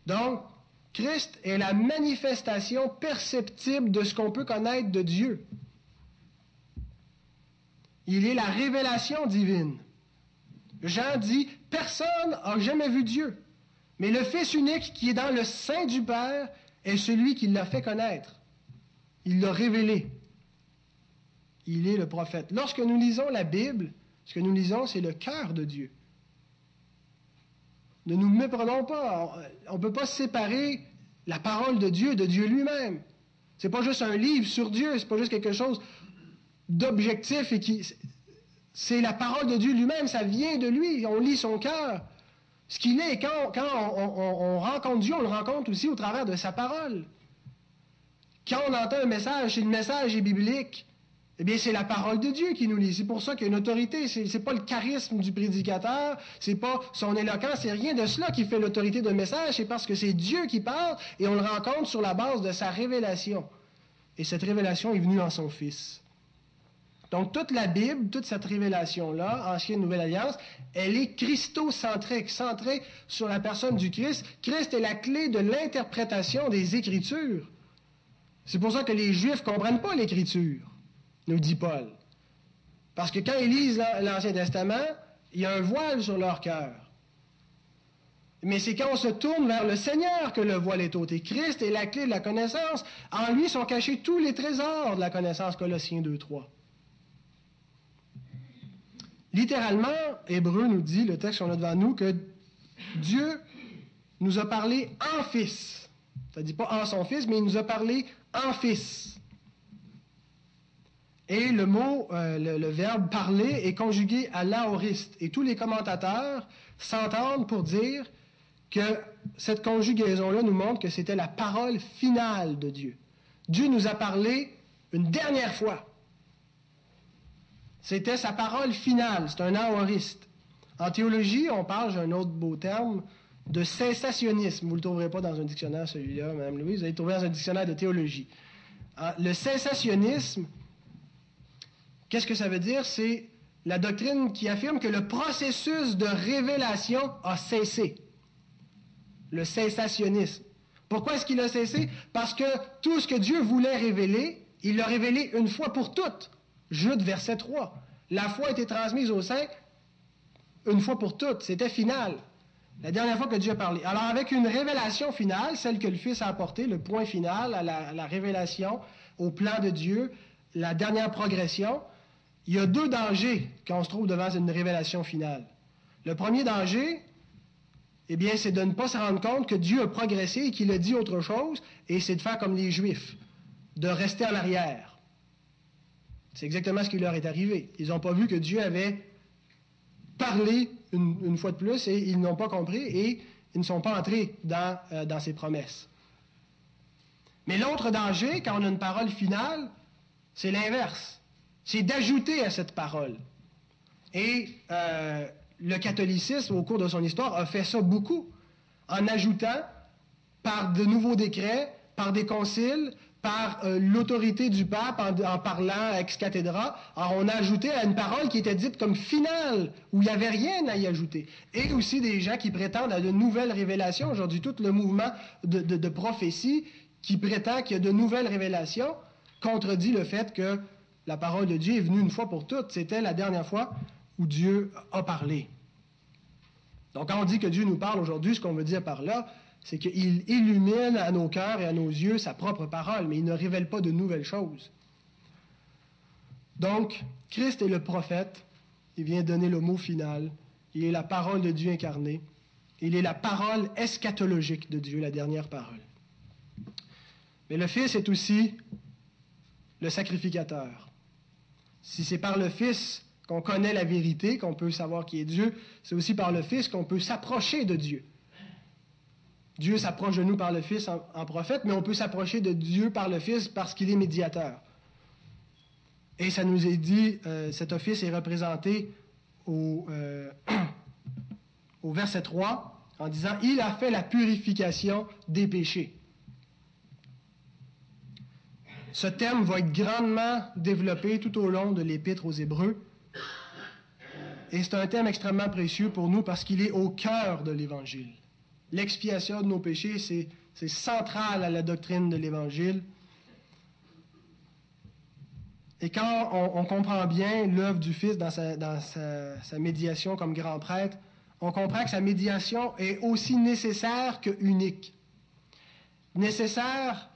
S1: Donc, Christ est la manifestation perceptible de ce qu'on peut connaître de Dieu. Il est la révélation divine. Jean dit, personne n'a jamais vu Dieu, mais le Fils unique qui est dans le sein du Père est celui qui l'a fait connaître. Il l'a révélé. Il est le prophète. Lorsque nous lisons la Bible, ce que nous lisons, c'est le cœur de Dieu. Ne nous méprenons pas. On ne peut pas séparer la parole de Dieu de Dieu lui-même. Ce n'est pas juste un livre sur Dieu, ce n'est pas juste quelque chose d'objectif et qui. C'est la parole de Dieu lui-même, ça vient de lui. On lit son cœur. Ce qu'il est, quand, quand on rencontre Dieu, on le rencontre aussi au travers de sa parole. Quand on entend un message, si le message est biblique, eh bien, c'est la parole de Dieu qui nous lit. C'est pour ça qu'il y a une autorité. Ce n'est pas le charisme du prédicateur, c'est pas son éloquence, c'est rien de cela qui fait l'autorité d'un message, c'est parce que c'est Dieu qui parle et on le rencontre sur la base de sa révélation. Et cette révélation est venue en son Fils. Donc, toute la Bible, toute cette révélation-là, Ancienne Nouvelle Alliance, elle est christocentrique, centrée sur la personne du Christ. Christ est la clé de l'interprétation des Écritures. C'est pour ça que les Juifs ne comprennent pas l'Écriture, nous dit Paul. Parce que quand ils lisent l'Ancien Testament, il y a un voile sur leur cœur. Mais c'est quand on se tourne vers le Seigneur que le voile est ôté. Christ est la clé de la connaissance. En lui sont cachés tous les trésors de la connaissance, Colossiens 2, 3. Littéralement, Hébreu nous dit, le texte qu'on a devant nous, que Dieu nous a parlé en Fils. Ça ne dit pas en son Fils, mais il nous a parlé en fils. Et le mot, euh, le, verbe parler est conjugué à l'aoriste. Et tous les commentateurs s'entendent pour dire que cette conjugaison-là nous montre que c'était la parole finale de Dieu. Dieu nous a parlé une dernière fois. C'était sa parole finale, c'est un aoriste. En théologie, on parle, j'ai un autre beau terme, de cessationnisme. Vous ne le trouverez pas dans un dictionnaire, celui-là, Mme Louise, vous allez le trouver dans un dictionnaire de théologie. Ah, le cessationnisme, qu'est-ce que ça veut dire? C'est la doctrine qui affirme que le processus de révélation a cessé. Le cessationnisme. Pourquoi est-ce qu'il a cessé? Parce que tout ce que Dieu voulait révéler, il l'a révélé une fois pour toutes. Jude, verset 3. La foi a été transmise au sein une fois pour toutes. C'était final. La dernière fois que Dieu a parlé. Alors, avec une révélation finale, celle que le Fils a apportée, le point final à la, révélation, au plan de Dieu, la dernière progression, il y a deux dangers quand on se trouve devant une révélation finale. Le premier danger, eh bien, c'est de ne pas se rendre compte que Dieu a progressé et qu'il a dit autre chose, et c'est de faire comme les Juifs, de rester en arrière. C'est exactement ce qui leur est arrivé. Ils n'ont pas vu que Dieu avait parlé une, fois de plus et ils n'ont pas compris et ils ne sont pas entrés dans, euh, dans ses promesses. Mais l'autre danger, quand on a une parole finale, c'est l'inverse. C'est d'ajouter à cette parole. Et euh, le catholicisme, au cours de son histoire, a fait ça beaucoup, en ajoutant par de nouveaux décrets, par des conciles, par euh, l'autorité du pape en, parlant ex cathedra. Alors, on a ajouté à une parole qui était dite comme finale, où il n'y avait rien à y ajouter. Et aussi des gens qui prétendent à de nouvelles révélations. Aujourd'hui, tout le mouvement de, prophétie qui prétend qu'il y a de nouvelles révélations contredit le fait que la parole de Dieu est venue une fois pour toutes. C'était la dernière fois où Dieu a parlé. Donc, quand on dit que Dieu nous parle aujourd'hui, ce qu'on veut dire par là, c'est qu'il illumine à nos cœurs et à nos yeux sa propre parole, mais il ne révèle pas de nouvelles choses. Donc, Christ est le prophète, il vient donner le mot final, il est la parole de Dieu incarnée, il est la parole eschatologique de Dieu, la dernière parole. Mais le Fils est aussi le sacrificateur. Si c'est par le Fils qu'on connaît la vérité, qu'on peut savoir qui est Dieu, c'est aussi par le Fils qu'on peut s'approcher de Dieu. Dieu s'approche de nous par le Fils en, prophète, mais on peut s'approcher de Dieu par le Fils parce qu'il est médiateur. Et ça nous est dit, euh, cet office est représenté au, euh, <clears throat> au verset 3 en disant, Il a fait la purification des péchés. Ce terme va être grandement développé tout au long de l'épître aux Hébreux. Et c'est un thème extrêmement précieux pour nous parce qu'il est au cœur de l'Évangile. L'expiation de nos péchés, c'est central à la doctrine de l'Évangile. Et quand on, comprend bien l'œuvre du Fils dans, sa, médiation comme grand prêtre, on comprend que sa médiation est aussi nécessaire que unique. Nécessaire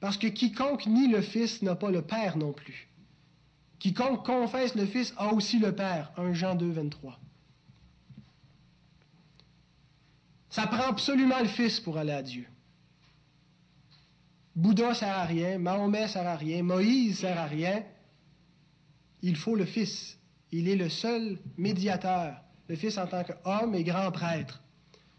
S1: parce que quiconque nie le Fils n'a pas le Père non plus. Quiconque confesse le Fils a aussi le Père. 1 Jean 2, 23. Ça prend absolument le Fils pour aller à Dieu. Bouddha ne sert à rien, Mahomet ne sert à rien, Moïse ne sert à rien. Il faut le Fils. Il est le seul médiateur. Le Fils en tant qu'homme et grand prêtre.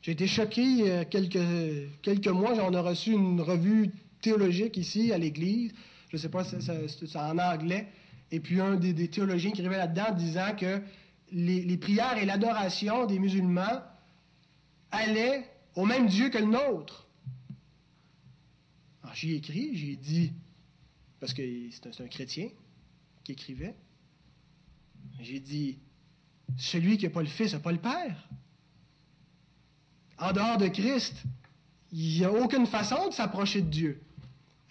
S1: J'ai été choqué euh, quelques, quelques mois, j'en ai reçu une revue théologique ici à l'Église. Je ne sais pas si c'est en anglais. Et puis un des, théologiens qui arrivait là-dedans disant que les prières et l'adoration des musulmans allait au même Dieu que le nôtre. Alors j'y écrit, j'ai dit, parce que c'est un, chrétien qui écrivait, j'ai dit, celui qui n'a pas le Fils n'a pas le Père. En dehors de Christ, il n'y a aucune façon de s'approcher de Dieu.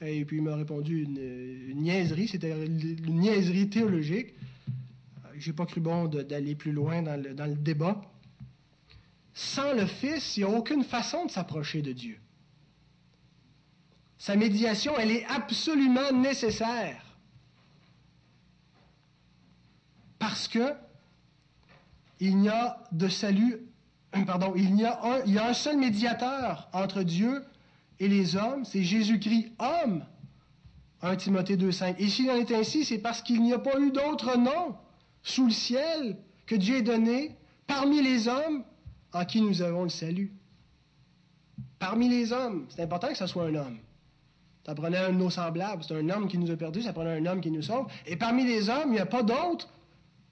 S1: Et puis il m'a répondu une, niaiserie, c'était une niaiserie théologique. J'ai pas cru bon d'aller plus loin dans le débat. Sans le Fils, il n'y a aucune façon de s'approcher de Dieu. Sa médiation, elle est absolument nécessaire. Parce que il n'y a de salut, <clears throat> pardon, il il y a un seul médiateur entre Dieu et les hommes, c'est Jésus-Christ, homme. 1 Timothée 2,5. Et s'il en est ainsi, c'est parce qu'il n'y a pas eu d'autre nom sous le ciel que Dieu ait donné parmi les hommes en qui nous avons le salut. parmi les hommes. C'est important que ce soit un homme. Ça prenait un de nos semblables. C'est un homme qui nous a perdus, ça prenait un homme qui nous sauve. Et parmi les hommes, il n'y a pas d'autre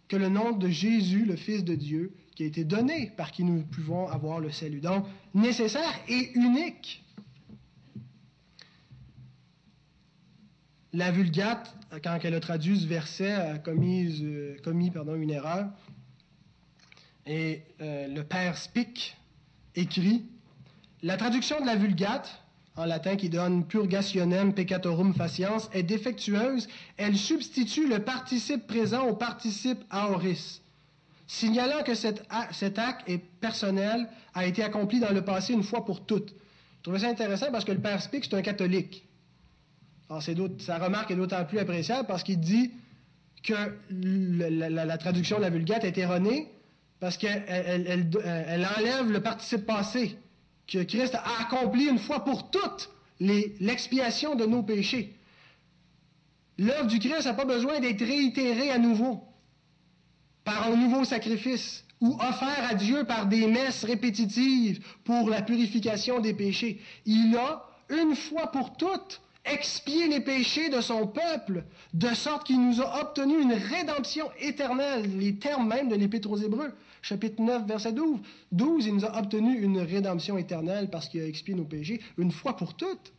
S1: que le nom de Jésus, le Fils de Dieu, qui a été donné par qui nous pouvons avoir le salut. Donc, nécessaire et unique. La Vulgate, quand elle a traduit ce verset, a commis, euh, une erreur. Et euh, le père Spic écrit La traduction de la Vulgate, en latin qui donne purgationem peccatorum faciens, est défectueuse. Elle substitue le participe présent au participe aoris, signalant que cet, acte est personnel, a été accompli dans le passé une fois pour toutes. Je trouvais ça intéressant parce que le père Spic, c'est un catholique. Alors, sa remarque est d'autant plus appréciable parce qu'il dit que la, traduction de la Vulgate est erronée parce qu'elle elle, enlève le participe passé que Christ a accompli une fois pour toutes l'expiation de nos péchés. L'œuvre du Christ n'a pas besoin d'être réitérée à nouveau par un nouveau sacrifice ou offert à Dieu par des messes répétitives pour la purification des péchés. Il a, une fois pour toutes, expié les péchés de son peuple, de sorte qu'il nous a obtenu une rédemption éternelle, les termes même de l'Épître aux Hébreux chapitre 9, verset 12. 12, il nous a obtenu une rédemption éternelle parce qu'il a expié nos péchés une fois pour toutes.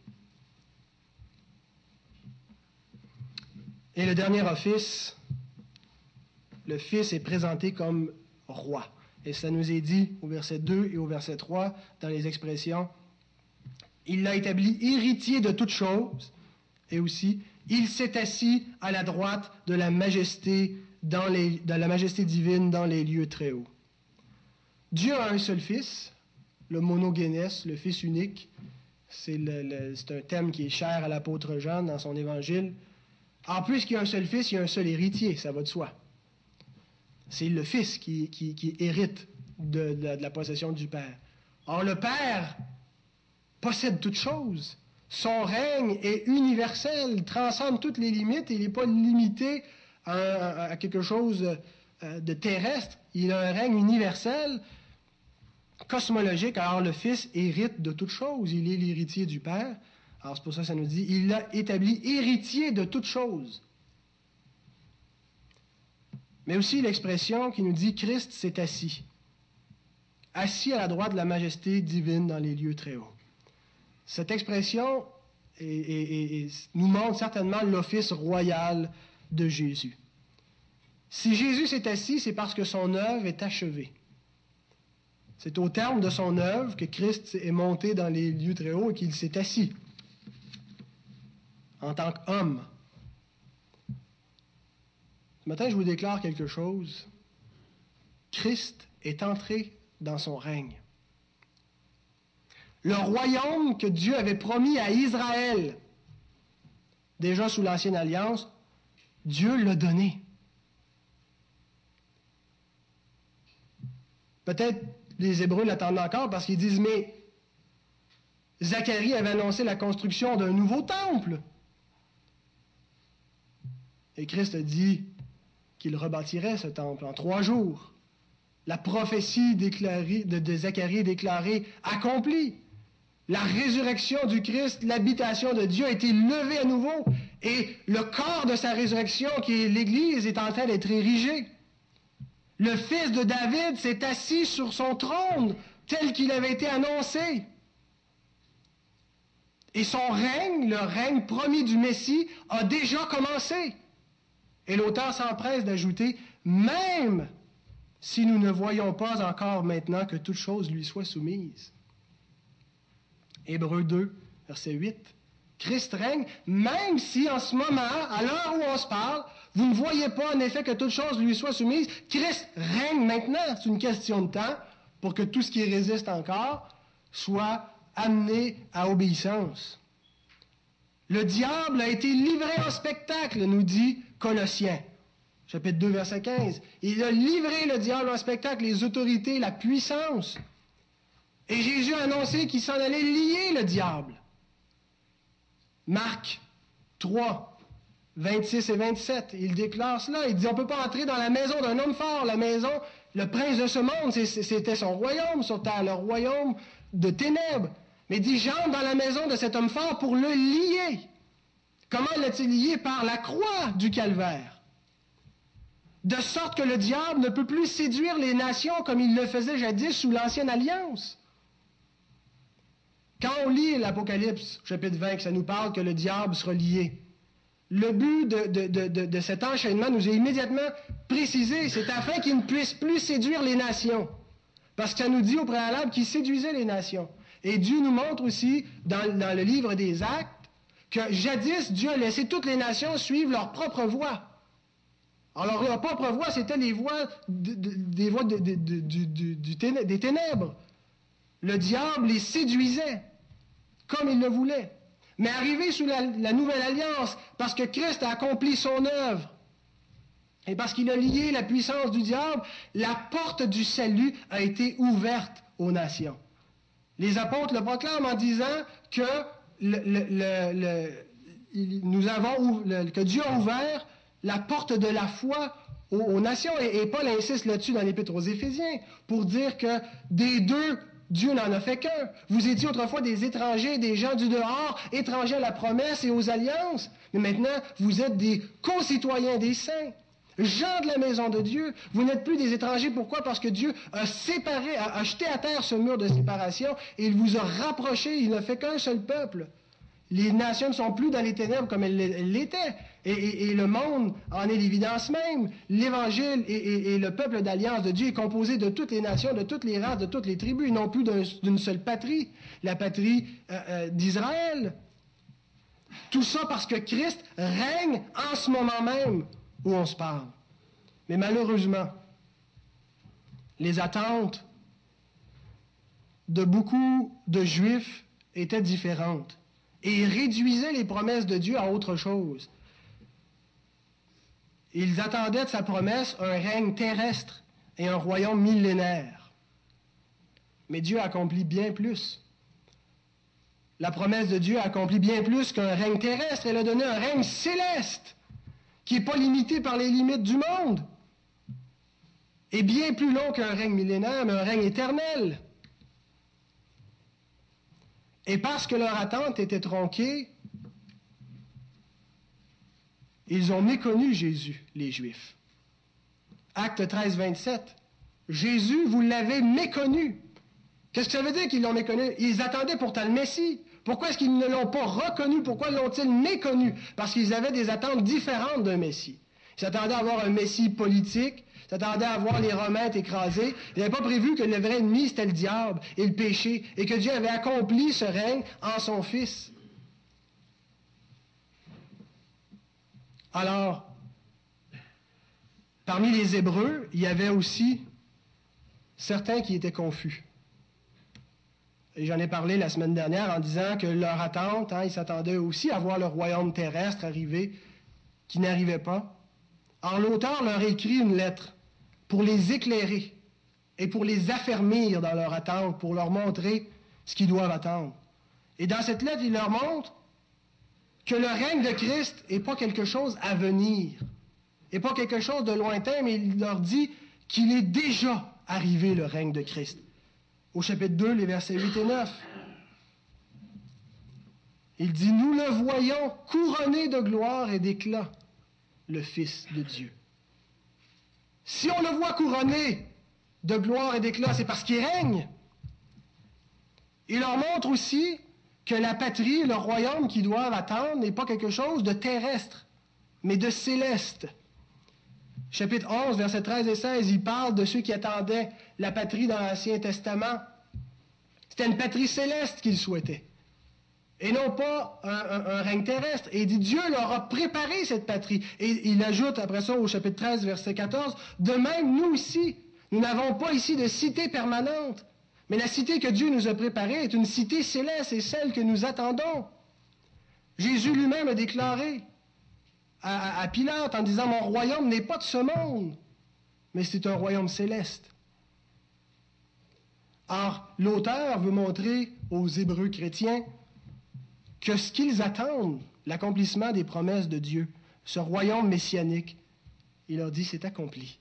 S1: Et le dernier office, le Fils est présenté comme roi. Et ça nous est dit au verset 2 et au verset 3 dans les expressions. Il l'a établi héritier de toutes choses et aussi il s'est assis à la droite de la majesté dans les, de la majesté divine dans les lieux très hauts. Dieu a un seul fils, le monogénès, le fils unique. C'est un thème qui est cher à l'apôtre Jean dans son évangile. En plus qu'il y a un seul fils, il y a un seul héritier, ça va de soi. C'est le fils qui, hérite de, la possession du Père. Or, le Père possède toutes choses. Son règne est universel, transcende toutes les limites. Il n'est pas limité à, quelque chose euh, de terrestre. Il a un règne universel cosmologique, alors le Fils hérite de toutes choses. Il est l'héritier du Père. Alors c'est pour ça que ça nous dit, il l'a établi héritier de toutes choses. Mais aussi l'expression qui nous dit Christ s'est assis. Assis à la droite de la majesté divine dans les lieux très hauts. Cette expression nous montre certainement l'office royal de Jésus. Si Jésus s'est assis, c'est parce que son œuvre est achevée. C'est au terme de son œuvre que Christ est monté dans les lieux très hauts et qu'il s'est assis en tant qu'homme. Ce matin, je vous déclare quelque chose. Christ est entré dans son règne. Le royaume que Dieu avait promis à Israël, déjà sous l'Ancienne Alliance, Dieu l'a donné. Peut-être les Hébreux l'attendent encore parce qu'ils disent, mais Zacharie avait annoncé la construction d'un nouveau temple. Et Christ a dit qu'il rebâtirait ce temple en trois jours. La prophétie déclarée, de, de Zacharie est déclarée accomplie. La résurrection du Christ, l'habitation de Dieu a été levée à nouveau et le corps de sa résurrection, qui est l'Église, est en train d'être érigé. Le fils de David s'est assis sur son trône tel qu'il avait été annoncé. Et son règne, le règne promis du Messie, a déjà commencé. Et l'auteur s'empresse d'ajouter, même si nous ne voyons pas encore maintenant que toute chose lui soit soumise. Hébreu 2, verset 8. Christ règne, même si en ce moment, à l'heure où on se parle, vous ne voyez pas en effet que toute chose lui soit soumise. Christ règne maintenant. C'est une question de temps pour que tout ce qui résiste encore soit amené à obéissance. Le diable a été livré en spectacle, nous dit Colossiens, chapitre 2, verset 15. Il a livré le diable en spectacle, les autorités, la puissance. Et Jésus a annoncé qu'il s'en allait lier le diable. Marc 3, 26 et 27. Il déclare cela. Il dit, on ne peut pas entrer dans la maison d'un homme fort. La maison, le prince de ce monde, c'était son royaume sur terre, le royaume de ténèbres. Mais dit, j'entre dans la maison de cet homme fort pour le lier. Comment l'a-t-il lié? Par la croix du calvaire. De sorte que le diable ne peut plus séduire les nations comme il le faisait jadis sous l'ancienne alliance. Quand on lit l'Apocalypse, chapitre 20, que ça nous parle que le diable sera lié, le but de, cet enchaînement nous est immédiatement précisé. C'est afin qu'il ne puisse plus séduire les nations. Parce que ça nous dit au préalable qu'il séduisait les nations. Et Dieu nous montre aussi, dans, le livre des Actes, que jadis, Dieu a laissé toutes les nations suivre leur propre voie. Alors, leur propre voie, c'était les voies, des voies des ténèbres. Le diable les séduisait comme il le voulait. Mais arrivé sous la, nouvelle alliance, parce que Christ a accompli son œuvre, et parce qu'il a lié la puissance du diable, la porte du salut a été ouverte aux nations. Les apôtres le proclament en disant que, Dieu a ouvert la porte de la foi aux, nations. Et, et, Paul insiste là-dessus dans l'Épître aux Éphésiens pour dire que des deux Dieu n'en a fait qu'un. Vous étiez autrefois des étrangers, des gens du dehors, étrangers à la promesse et aux alliances. Mais maintenant, vous êtes des concitoyens des saints, gens de la maison de Dieu. Vous n'êtes plus des étrangers. Pourquoi? Parce que Dieu a séparé, a, jeté à terre ce mur de séparation et il vous a rapprochés. Il n'a fait qu'un seul peuple. Les nations ne sont plus dans les ténèbres comme elles l'étaient. Et, le monde en est l'évidence même. L'Évangile et, le peuple d'alliance de Dieu est composé de toutes les nations, de toutes les races, de toutes les tribus, non plus d'une seule patrie, la patrie euh, euh, d'Israël. Tout ça parce que Christ règne en ce moment même où on se parle. Mais malheureusement, les attentes de beaucoup de Juifs étaient différentes et réduisaient les promesses de Dieu à autre chose. Ils attendaient de sa promesse un règne terrestre et un royaume millénaire. Mais Dieu accomplit bien plus. La promesse de Dieu accomplit bien plus qu'un règne terrestre. Elle a donné un règne céleste qui n'est pas limité par les limites du monde. Et bien plus long qu'un règne millénaire, mais un règne éternel. Et parce que leur attente était tronquée, ils ont méconnu Jésus, les Juifs. Acte 13, 27. Jésus, vous l'avez méconnu. Qu'est-ce que ça veut dire qu'ils l'ont méconnu? Ils attendaient pourtant le Messie. Pourquoi est-ce qu'ils ne l'ont pas reconnu? Pourquoi l'ont-ils méconnu? Parce qu'ils avaient des attentes différentes d'un Messie. Ils s'attendaient à avoir un Messie politique, ils s'attendaient à voir les Romains écrasés. Ils n'avaient pas prévu que le vrai ennemi, c'était le diable et le péché, et que Dieu avait accompli ce règne en son Fils. Alors, parmi les Hébreux, il y avait aussi certains qui étaient confus. Et j'en ai parlé la semaine dernière en disant que leur attente, hein, ils s'attendaient aussi à voir le royaume terrestre arriver, qui n'arrivait pas. Alors l'auteur leur écrit une lettre pour les éclairer et pour les affermir dans leur attente, pour leur montrer ce qu'ils doivent attendre. Et dans cette lettre, il leur montre que le règne de Christ n'est pas quelque chose à venir, n'est pas quelque chose de lointain, mais il leur dit qu'il est déjà arrivé le règne de Christ. Au chapitre 2, les versets 8 et 9. Il dit, nous le voyons couronné de gloire et d'éclat, le Fils de Dieu. Si on le voit couronné de gloire et d'éclat, c'est parce qu'il règne. Il leur montre aussi que la patrie, le royaume qu'ils doivent attendre n'est pas quelque chose de terrestre, mais de céleste. Chapitre 11, versets 13 et 16, il parle de ceux qui attendaient la patrie dans l'Ancien Testament. C'était une patrie céleste qu'ils souhaitaient, et non pas un, règne terrestre. Et il dit, Dieu leur a préparé cette patrie. Et il ajoute après ça au chapitre 13, verset 14, de même nous ici, nous n'avons pas ici de cité permanente, mais la cité que Dieu nous a préparée est une cité céleste et celle que nous attendons. Jésus lui-même a déclaré à, Pilate en disant, mon royaume n'est pas de ce monde, mais c'est un royaume céleste. Or, l'auteur veut montrer aux Hébreux chrétiens que ce qu'ils attendent, l'accomplissement des promesses de Dieu, ce royaume messianique, il leur dit c'est accompli.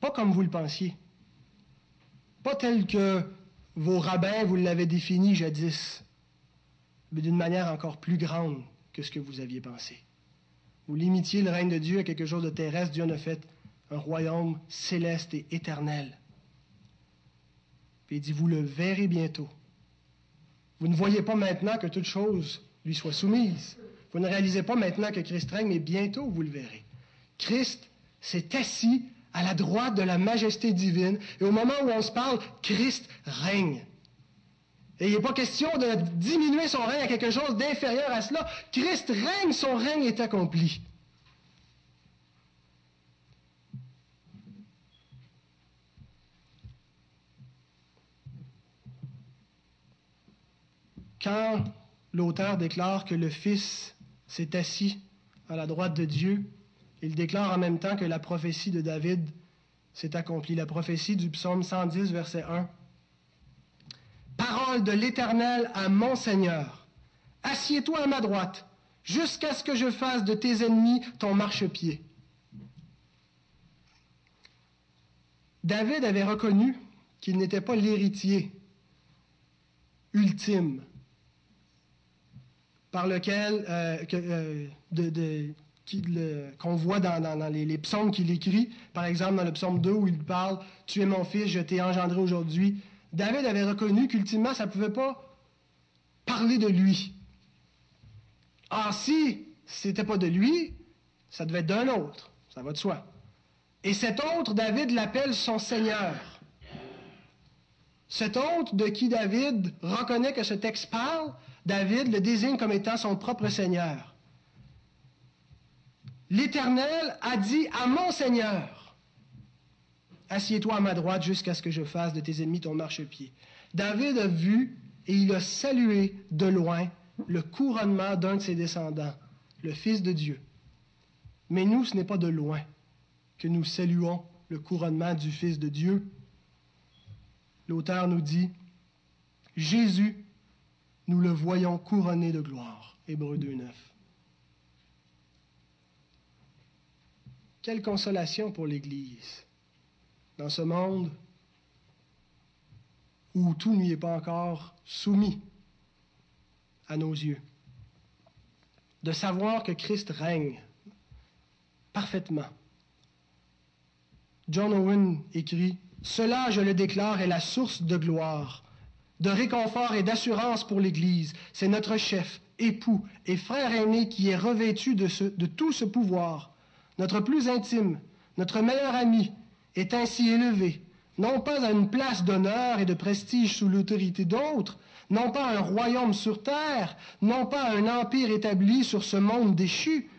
S1: Pas comme vous le pensiez. Pas tel que vos rabbins vous l'avaient défini jadis, mais d'une manière encore plus grande que ce que vous aviez pensé. Vous limitiez le règne de Dieu à quelque chose de terrestre. Dieu en a fait un royaume céleste et éternel. Il dit, vous le verrez bientôt. Vous ne voyez pas maintenant que toute chose lui soit soumise. Vous ne réalisez pas maintenant que Christ règne, mais bientôt vous le verrez. Christ s'est assis à la droite de la majesté divine, et au moment où on se parle, Christ règne. Et il n'est pas question de diminuer son règne à quelque chose d'inférieur à cela. Christ règne, son règne est accompli. Quand l'auteur déclare que le Fils s'est assis à la droite de Dieu, il déclare en même temps que la prophétie de David s'est accomplie, la prophétie du psaume 110, verset 1. Parole de l'Éternel à mon Seigneur, assieds-toi à ma droite, jusqu'à ce que je fasse de tes ennemis ton marchepied. David avait reconnu qu'il n'était pas l'héritier ultime par lequel, euh, euh, qu'on voit dans, les, psaumes qu'il écrit, par exemple dans le psaume 2 où il parle Tu es mon fils, je t'ai engendré aujourd'hui. David avait reconnu qu'ultimement, ça ne pouvait pas parler de lui. Ah, si ce n'était pas de lui, ça devait être d'un autre. Ça va de soi. Et cet autre, David l'appelle son Seigneur. Cet autre de qui David reconnaît que ce texte parle, David le désigne comme étant son propre Seigneur. L'Éternel a dit à mon Seigneur, Assieds-toi à ma droite jusqu'à ce que je fasse de tes ennemis ton marchepied. David a vu et il a salué de loin le couronnement d'un de ses descendants, le Fils de Dieu. Mais nous, ce n'est pas de loin que nous saluons le couronnement du Fils de Dieu. L'auteur nous dit, Jésus, nous le voyons couronné de gloire. Hébreu 2.9. Quelle consolation pour l'Église dans ce monde où tout n'y est pas encore soumis à nos yeux. De savoir que Christ règne parfaitement. John Owen écrit, Cela, je le déclare, est la source de gloire, de réconfort et d'assurance pour l'Église. C'est notre chef, époux et frère aîné qui est revêtu de, tout ce pouvoir notre plus intime, notre meilleur ami, est ainsi élevé, non pas à une place d'honneur et de prestige sous l'autorité d'autres, non pas à un royaume sur terre, non pas à un empire établi sur ce monde déchu,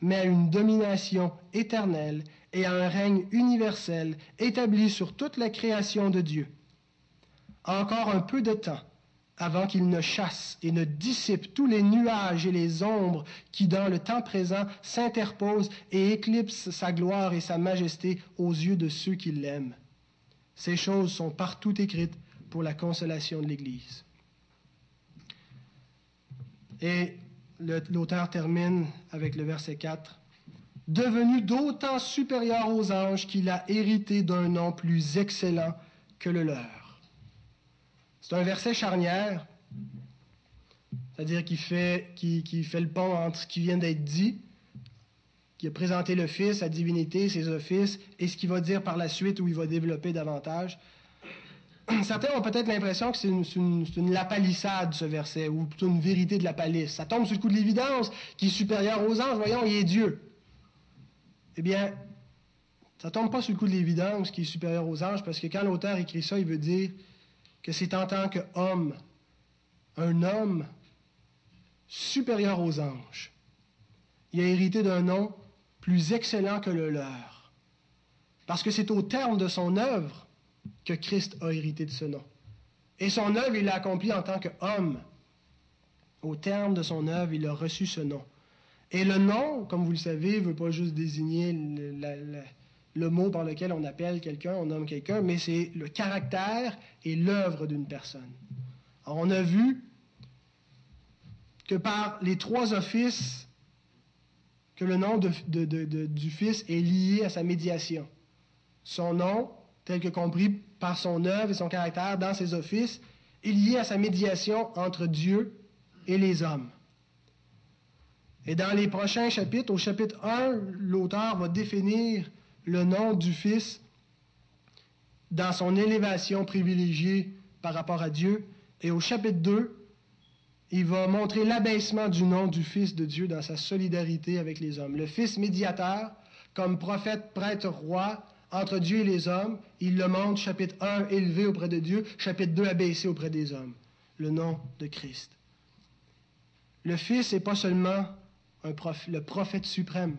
S1: mais à une domination éternelle et à un règne universel établi sur toute la création de Dieu. Encore un peu de temps, avant qu'il ne chasse et ne dissipe tous les nuages et les ombres qui, dans le temps présent, s'interposent et éclipsent sa gloire et sa majesté aux yeux de ceux qui l'aiment. Ces choses sont partout écrites pour la consolation de l'Église. Et l'auteur termine avec le verset 4. Devenu d'autant supérieur aux anges qu'il a hérité d'un nom plus excellent que le leur. C'est un verset charnière, c'est-à-dire qui fait, qui, fait le pont entre ce qui vient d'être dit, qui a présenté le Fils, sa divinité, ses offices, et ce qu'il va dire par la suite où il va développer davantage. <clears throat> Certains ont peut-être l'impression que c'est une, une, lapalissade, ce verset, ou plutôt une vérité de la palisse. Ça tombe sur le coup de l'évidence, qui est supérieur aux anges. Voyons, il est Dieu. Eh bien, ça tombe pas sur le coup de l'évidence qui est supérieur aux anges, parce que quand l'auteur écrit ça, il veut dire que c'est en tant qu'homme, un homme supérieur aux anges. Il a hérité d'un nom plus excellent que le leur. Parce que c'est au terme de son œuvre que Christ a hérité de ce nom. Et son œuvre, il l'a accomplie en tant qu'homme. Au terme de son œuvre, il a reçu ce nom. Et le nom, comme vous le savez, ne veut pas juste désigner le, le mot par lequel on appelle quelqu'un, on nomme quelqu'un, mais c'est le caractère et l'œuvre d'une personne. Alors, on a vu que par les trois offices, que le nom du Fils est lié à sa médiation. Son nom, tel que compris par son œuvre et son caractère dans ses offices est lié à sa médiation entre Dieu et les hommes. Et dans les prochains chapitres, au chapitre 1, l'auteur va définir le nom du Fils dans son élévation privilégiée par rapport à Dieu. Et au chapitre 2, il va montrer l'abaissement du nom du Fils de Dieu dans sa solidarité avec les hommes. Le Fils médiateur, comme prophète, prêtre, roi, entre Dieu et les hommes, il le montre, chapitre 1, élevé auprès de Dieu, chapitre 2, abaissé auprès des hommes. Le nom de Christ. Le Fils n'est pas seulement le prophète suprême,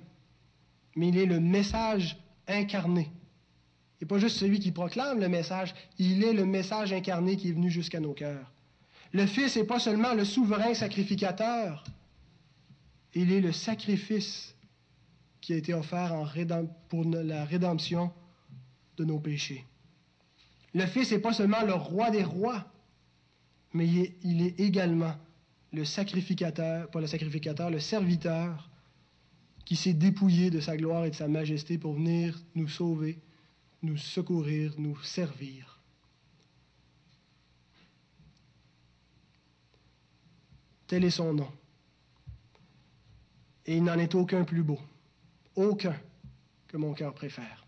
S1: mais il est le message incarné. Il n'est pas juste celui qui proclame le message, il est le message incarné qui est venu jusqu'à nos cœurs. Le Fils n'est pas seulement le souverain sacrificateur, il est le sacrifice qui a été offert pour la rédemption de nos péchés. Le Fils n'est pas seulement le roi des rois, mais il est également le sacrificateur, pas le sacrificateur, le serviteur qui s'est dépouillé de sa gloire et de sa majesté pour venir nous sauver, nous secourir, nous servir. Tel est son nom. Et il n'en est aucun plus beau, aucun que mon cœur préfère.